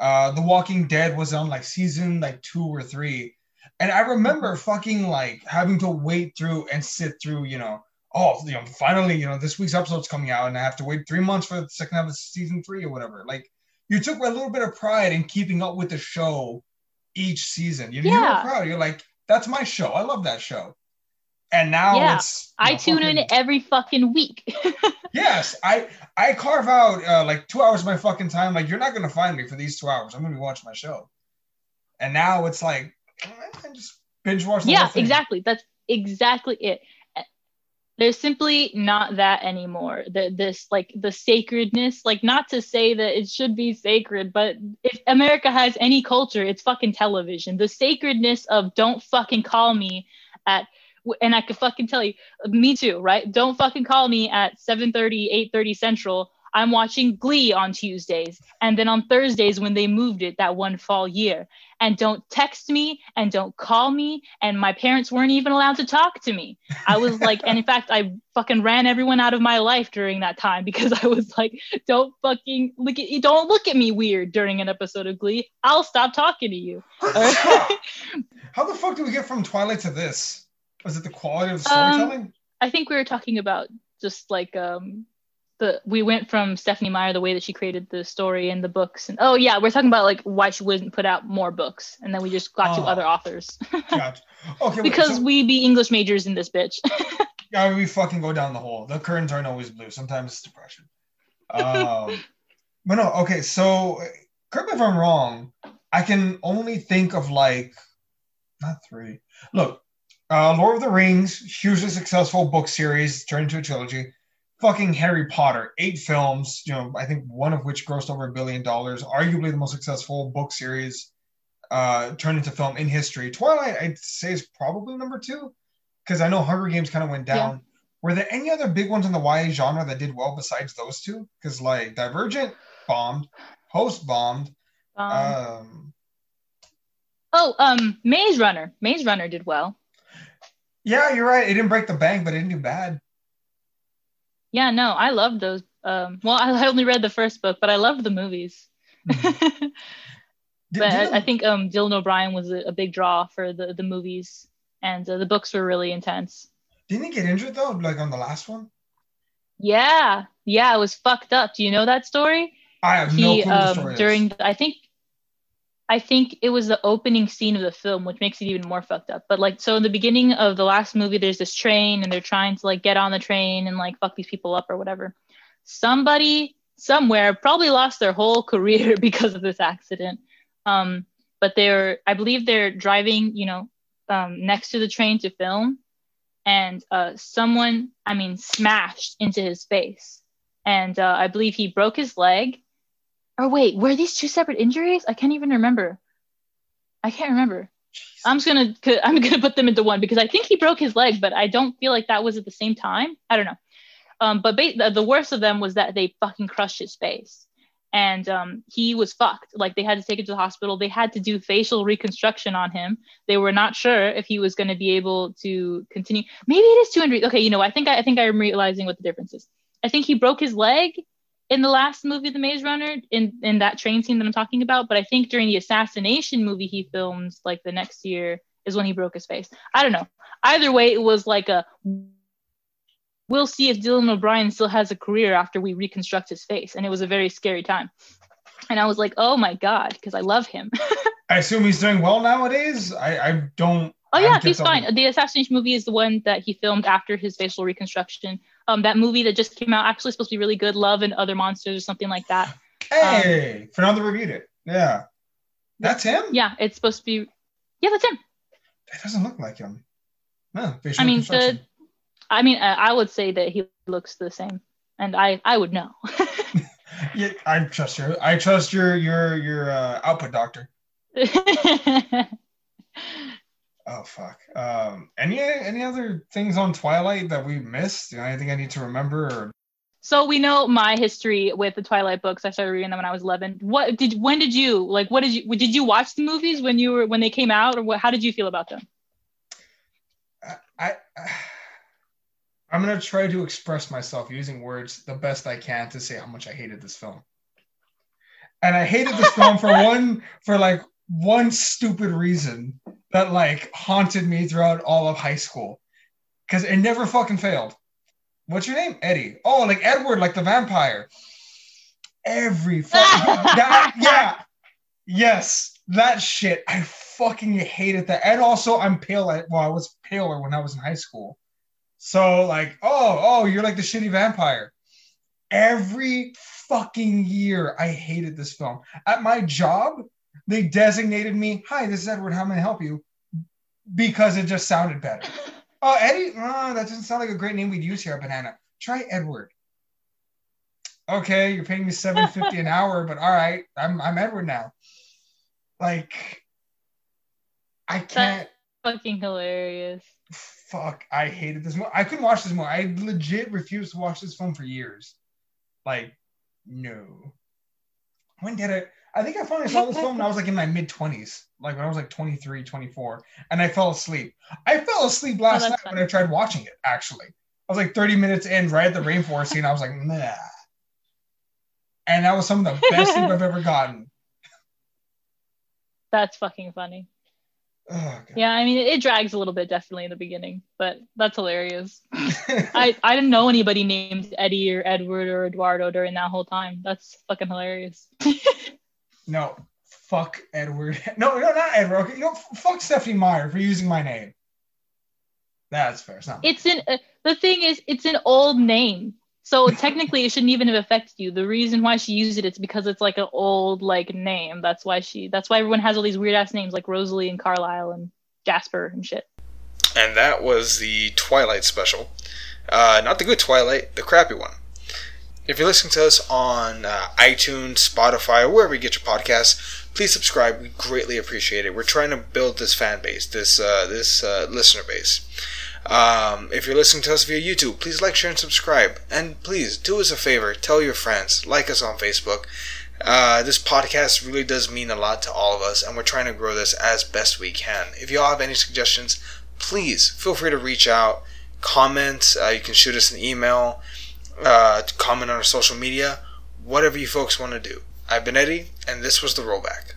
S2: Uh, the Walking Dead was on like season like two or three, and I remember fucking like having to wait through and sit through, you know, oh, you know, finally, you know, this week's episode's coming out and I have to wait three months for the second half of season three or whatever. Like you took a little bit of pride in keeping up with the show each season. You, yeah. you were proud. You're like, that's my show. I love that show. And now yeah, it's
S3: I tune fucking, in every fucking week.
S2: yes, I I carve out uh, like two hours of my fucking time. Like you're not gonna find me for these two hours. I'm gonna be watching my show. And now it's like I just binge watch.
S3: yeah, exactly. That's exactly it there's simply not that anymore the, this like the sacredness like not to say that it should be sacred but if america has any culture it's fucking television the sacredness of don't fucking call me at and i could fucking tell you me too right don't fucking call me at 7 30 8 central I'm watching Glee on Tuesdays and then on Thursdays when they moved it that one fall year. And don't text me and don't call me. And my parents weren't even allowed to talk to me. I was like, and in fact, I fucking ran everyone out of my life during that time because I was like, don't fucking look at don't look at me weird during an episode of Glee. I'll stop talking to you.
S2: How the fuck do we get from Twilight to this? Was it the quality of the storytelling? Um,
S3: I think we were talking about just like um the we went from Stephenie Meyer the way that she created the story and the books and oh yeah we're talking about like why she wouldn't put out more books. And then we just got oh, to other authors. gotcha. okay because so, we be English majors in this bitch.
S2: Yeah we fucking go down the hole. The curtains aren't always blue. Sometimes it's depression. Um but no okay so correct me if I'm wrong. I can only think of like not three. Look uh Lord of the Rings hugely successful book series turned into a trilogy fucking Harry Potter, eight films, you know, I think one of which grossed over a billion dollars, arguably the most successful book series uh, turned into film in history. Twilight, I'd say, is probably number two because I know Hunger Games kind of went down. Yeah. Were there any other big ones in the YA genre that did well besides those two? Because like Divergent bombed, Host bombed. Um, um,
S3: oh, um, Maze Runner. Maze Runner did well.
S2: Yeah, you're right. It didn't break the bank, but it didn't do bad
S3: yeah no i love those Um, well, I only read the first book, but I loved the movies.
S2: Mm-hmm.
S3: But I, I think um, Dylan O'Brien was a, a big draw for the the movies, and uh, the books were really intense.
S2: didn't he get injured though? Like on the last one?
S3: Yeah, yeah, it was fucked up. Do you know that story?
S2: I have no
S3: he
S2: clue what the
S3: um,
S2: story
S3: during I think I think it was the opening scene of the film, which makes it even more fucked up. But like, so in the beginning of the last movie, there's this train, and they're trying to like get on the train and like fuck these people up or whatever. Somebody somewhere probably lost their whole career because of this accident. Um, but they're, I believe they're driving, you know, um, next to the train to film, and uh, someone, I mean, smashed into his face, and uh, I believe he broke his leg. Or wait, were these two separate injuries? I can't even remember. I can't remember. I'm just gonna I'm gonna put them into one because I think he broke his leg, but I don't feel like that was at the same time. I don't know. Um, but ba- the, the worst of them was that they fucking crushed his face, and um, he was fucked. Like they had to take him to the hospital. They had to do facial reconstruction on him. They were not sure if he was going to be able to continue. Maybe it is two injuries. Okay, you know, I think I, I think I'm realizing what the difference is. I think he broke his leg in the last movie, The Maze Runner, in in that train scene that I'm talking about. But I think during the assassination movie he filmed like the next year is when he broke his face. I don't know. Either way, it was like a we'll see if Dylan O'Brien still has a career after we reconstruct his face. And it was a very scary time. And I was like, oh my God, because I love him.
S2: I assume he's doing well nowadays. I, I don't.
S3: Oh yeah, he's fine. The assassination movie is the one that he filmed after his facial reconstruction. Um, that movie that just came out actually supposed to be really good, Love and Other Monsters or something like that.
S2: Hey, Fernando reviewed it. Yeah, that's him.
S3: Yeah, it's supposed to be. Yeah, that's him.
S2: That doesn't look like him. No,
S3: I mean,
S2: reconstruction.
S3: I mean, uh, I would say that he looks the same, and I I would know.
S2: Yeah, I trust your. I trust your your your uh, output doctor. Oh fuck. Um, any any other things on Twilight that we missed? You know, anything I need to remember? Or
S3: so we know my history with the Twilight books. I started reading them when I was 11. What did when did you like? What did you did you watch the movies when you were when they came out, or what? How did you feel about them?
S2: I, I I'm gonna try to express myself using words the best I can to say how much I hated this film. And I hated this film for one for like one stupid reason that like haunted me throughout all of high school. Cause it never fucking failed. What's your name? Eddie. Oh, like Edward, like the vampire. Every fucking that yeah. Yes, that shit. I fucking hated that. And also, I'm pale. At, well, I was paler when I was in high school. So, like, oh, oh, you're like the shitty vampire. Every fucking year, I hated this film. At my job, they designated me, hi, this is Edward. How may I help you? Because it just sounded better. Oh, Eddie? Oh, that doesn't sound like a great name we'd use here at Banana. Try Edward. Okay, you're paying me seven fifty an hour, but all right, I'm I'm Edward now. Like, I can't.
S3: Fucking hilarious.
S2: Fuck, I hated this movie. I couldn't watch this movie. I legit refused to watch this film for years. Like, no. When did I? I think I finally saw this film when I was like in my mid 20s, like when I was like 23, 24, and I fell asleep. I fell asleep oh, last
S3: that's
S2: night
S3: fun.
S2: when I tried watching it, actually. I was like 30 minutes in, right at the rainforest scene. I was like, nah. And that was some of the best sleep I've ever gotten.
S3: That's fucking funny.
S2: Oh.
S3: Yeah, I mean, it, it drags a little bit definitely in the beginning, but that's hilarious. I, I didn't know anybody named Eddie or Edward or Eduardo during that whole time. That's fucking hilarious.
S2: No, fuck Edward. No, no, not Edward. Okay, you know, f- fuck Stephenie Meyer for using my name. That's fair. It's not.
S3: It's an uh, the thing is, it's an old name, so technically it shouldn't even have affected you. The reason why she used it, it's because it's like an old like name. That's why she. That's why everyone has all these weird ass names like Rosalie and Carlisle and Jasper and shit.
S1: And that was the Twilight special. Uh, not the good Twilight, the crappy one. If you're listening to us on uh, iTunes, Spotify, or wherever you get your podcasts, please subscribe. We greatly appreciate it. We're trying to build this fan base, this uh, this uh, listener base. Um, if you're listening to us via YouTube, please like, share, and subscribe. And please do us a favor: tell your friends, like us on Facebook. Uh, this podcast really does mean a lot to all of us, and we're trying to grow this as best we can. If you all have any suggestions, please feel free to reach out, comment. Uh, you can shoot us an email.
S2: Uh, comment on our social media, whatever you folks want to do. I've been Eddie, and this was the rollback.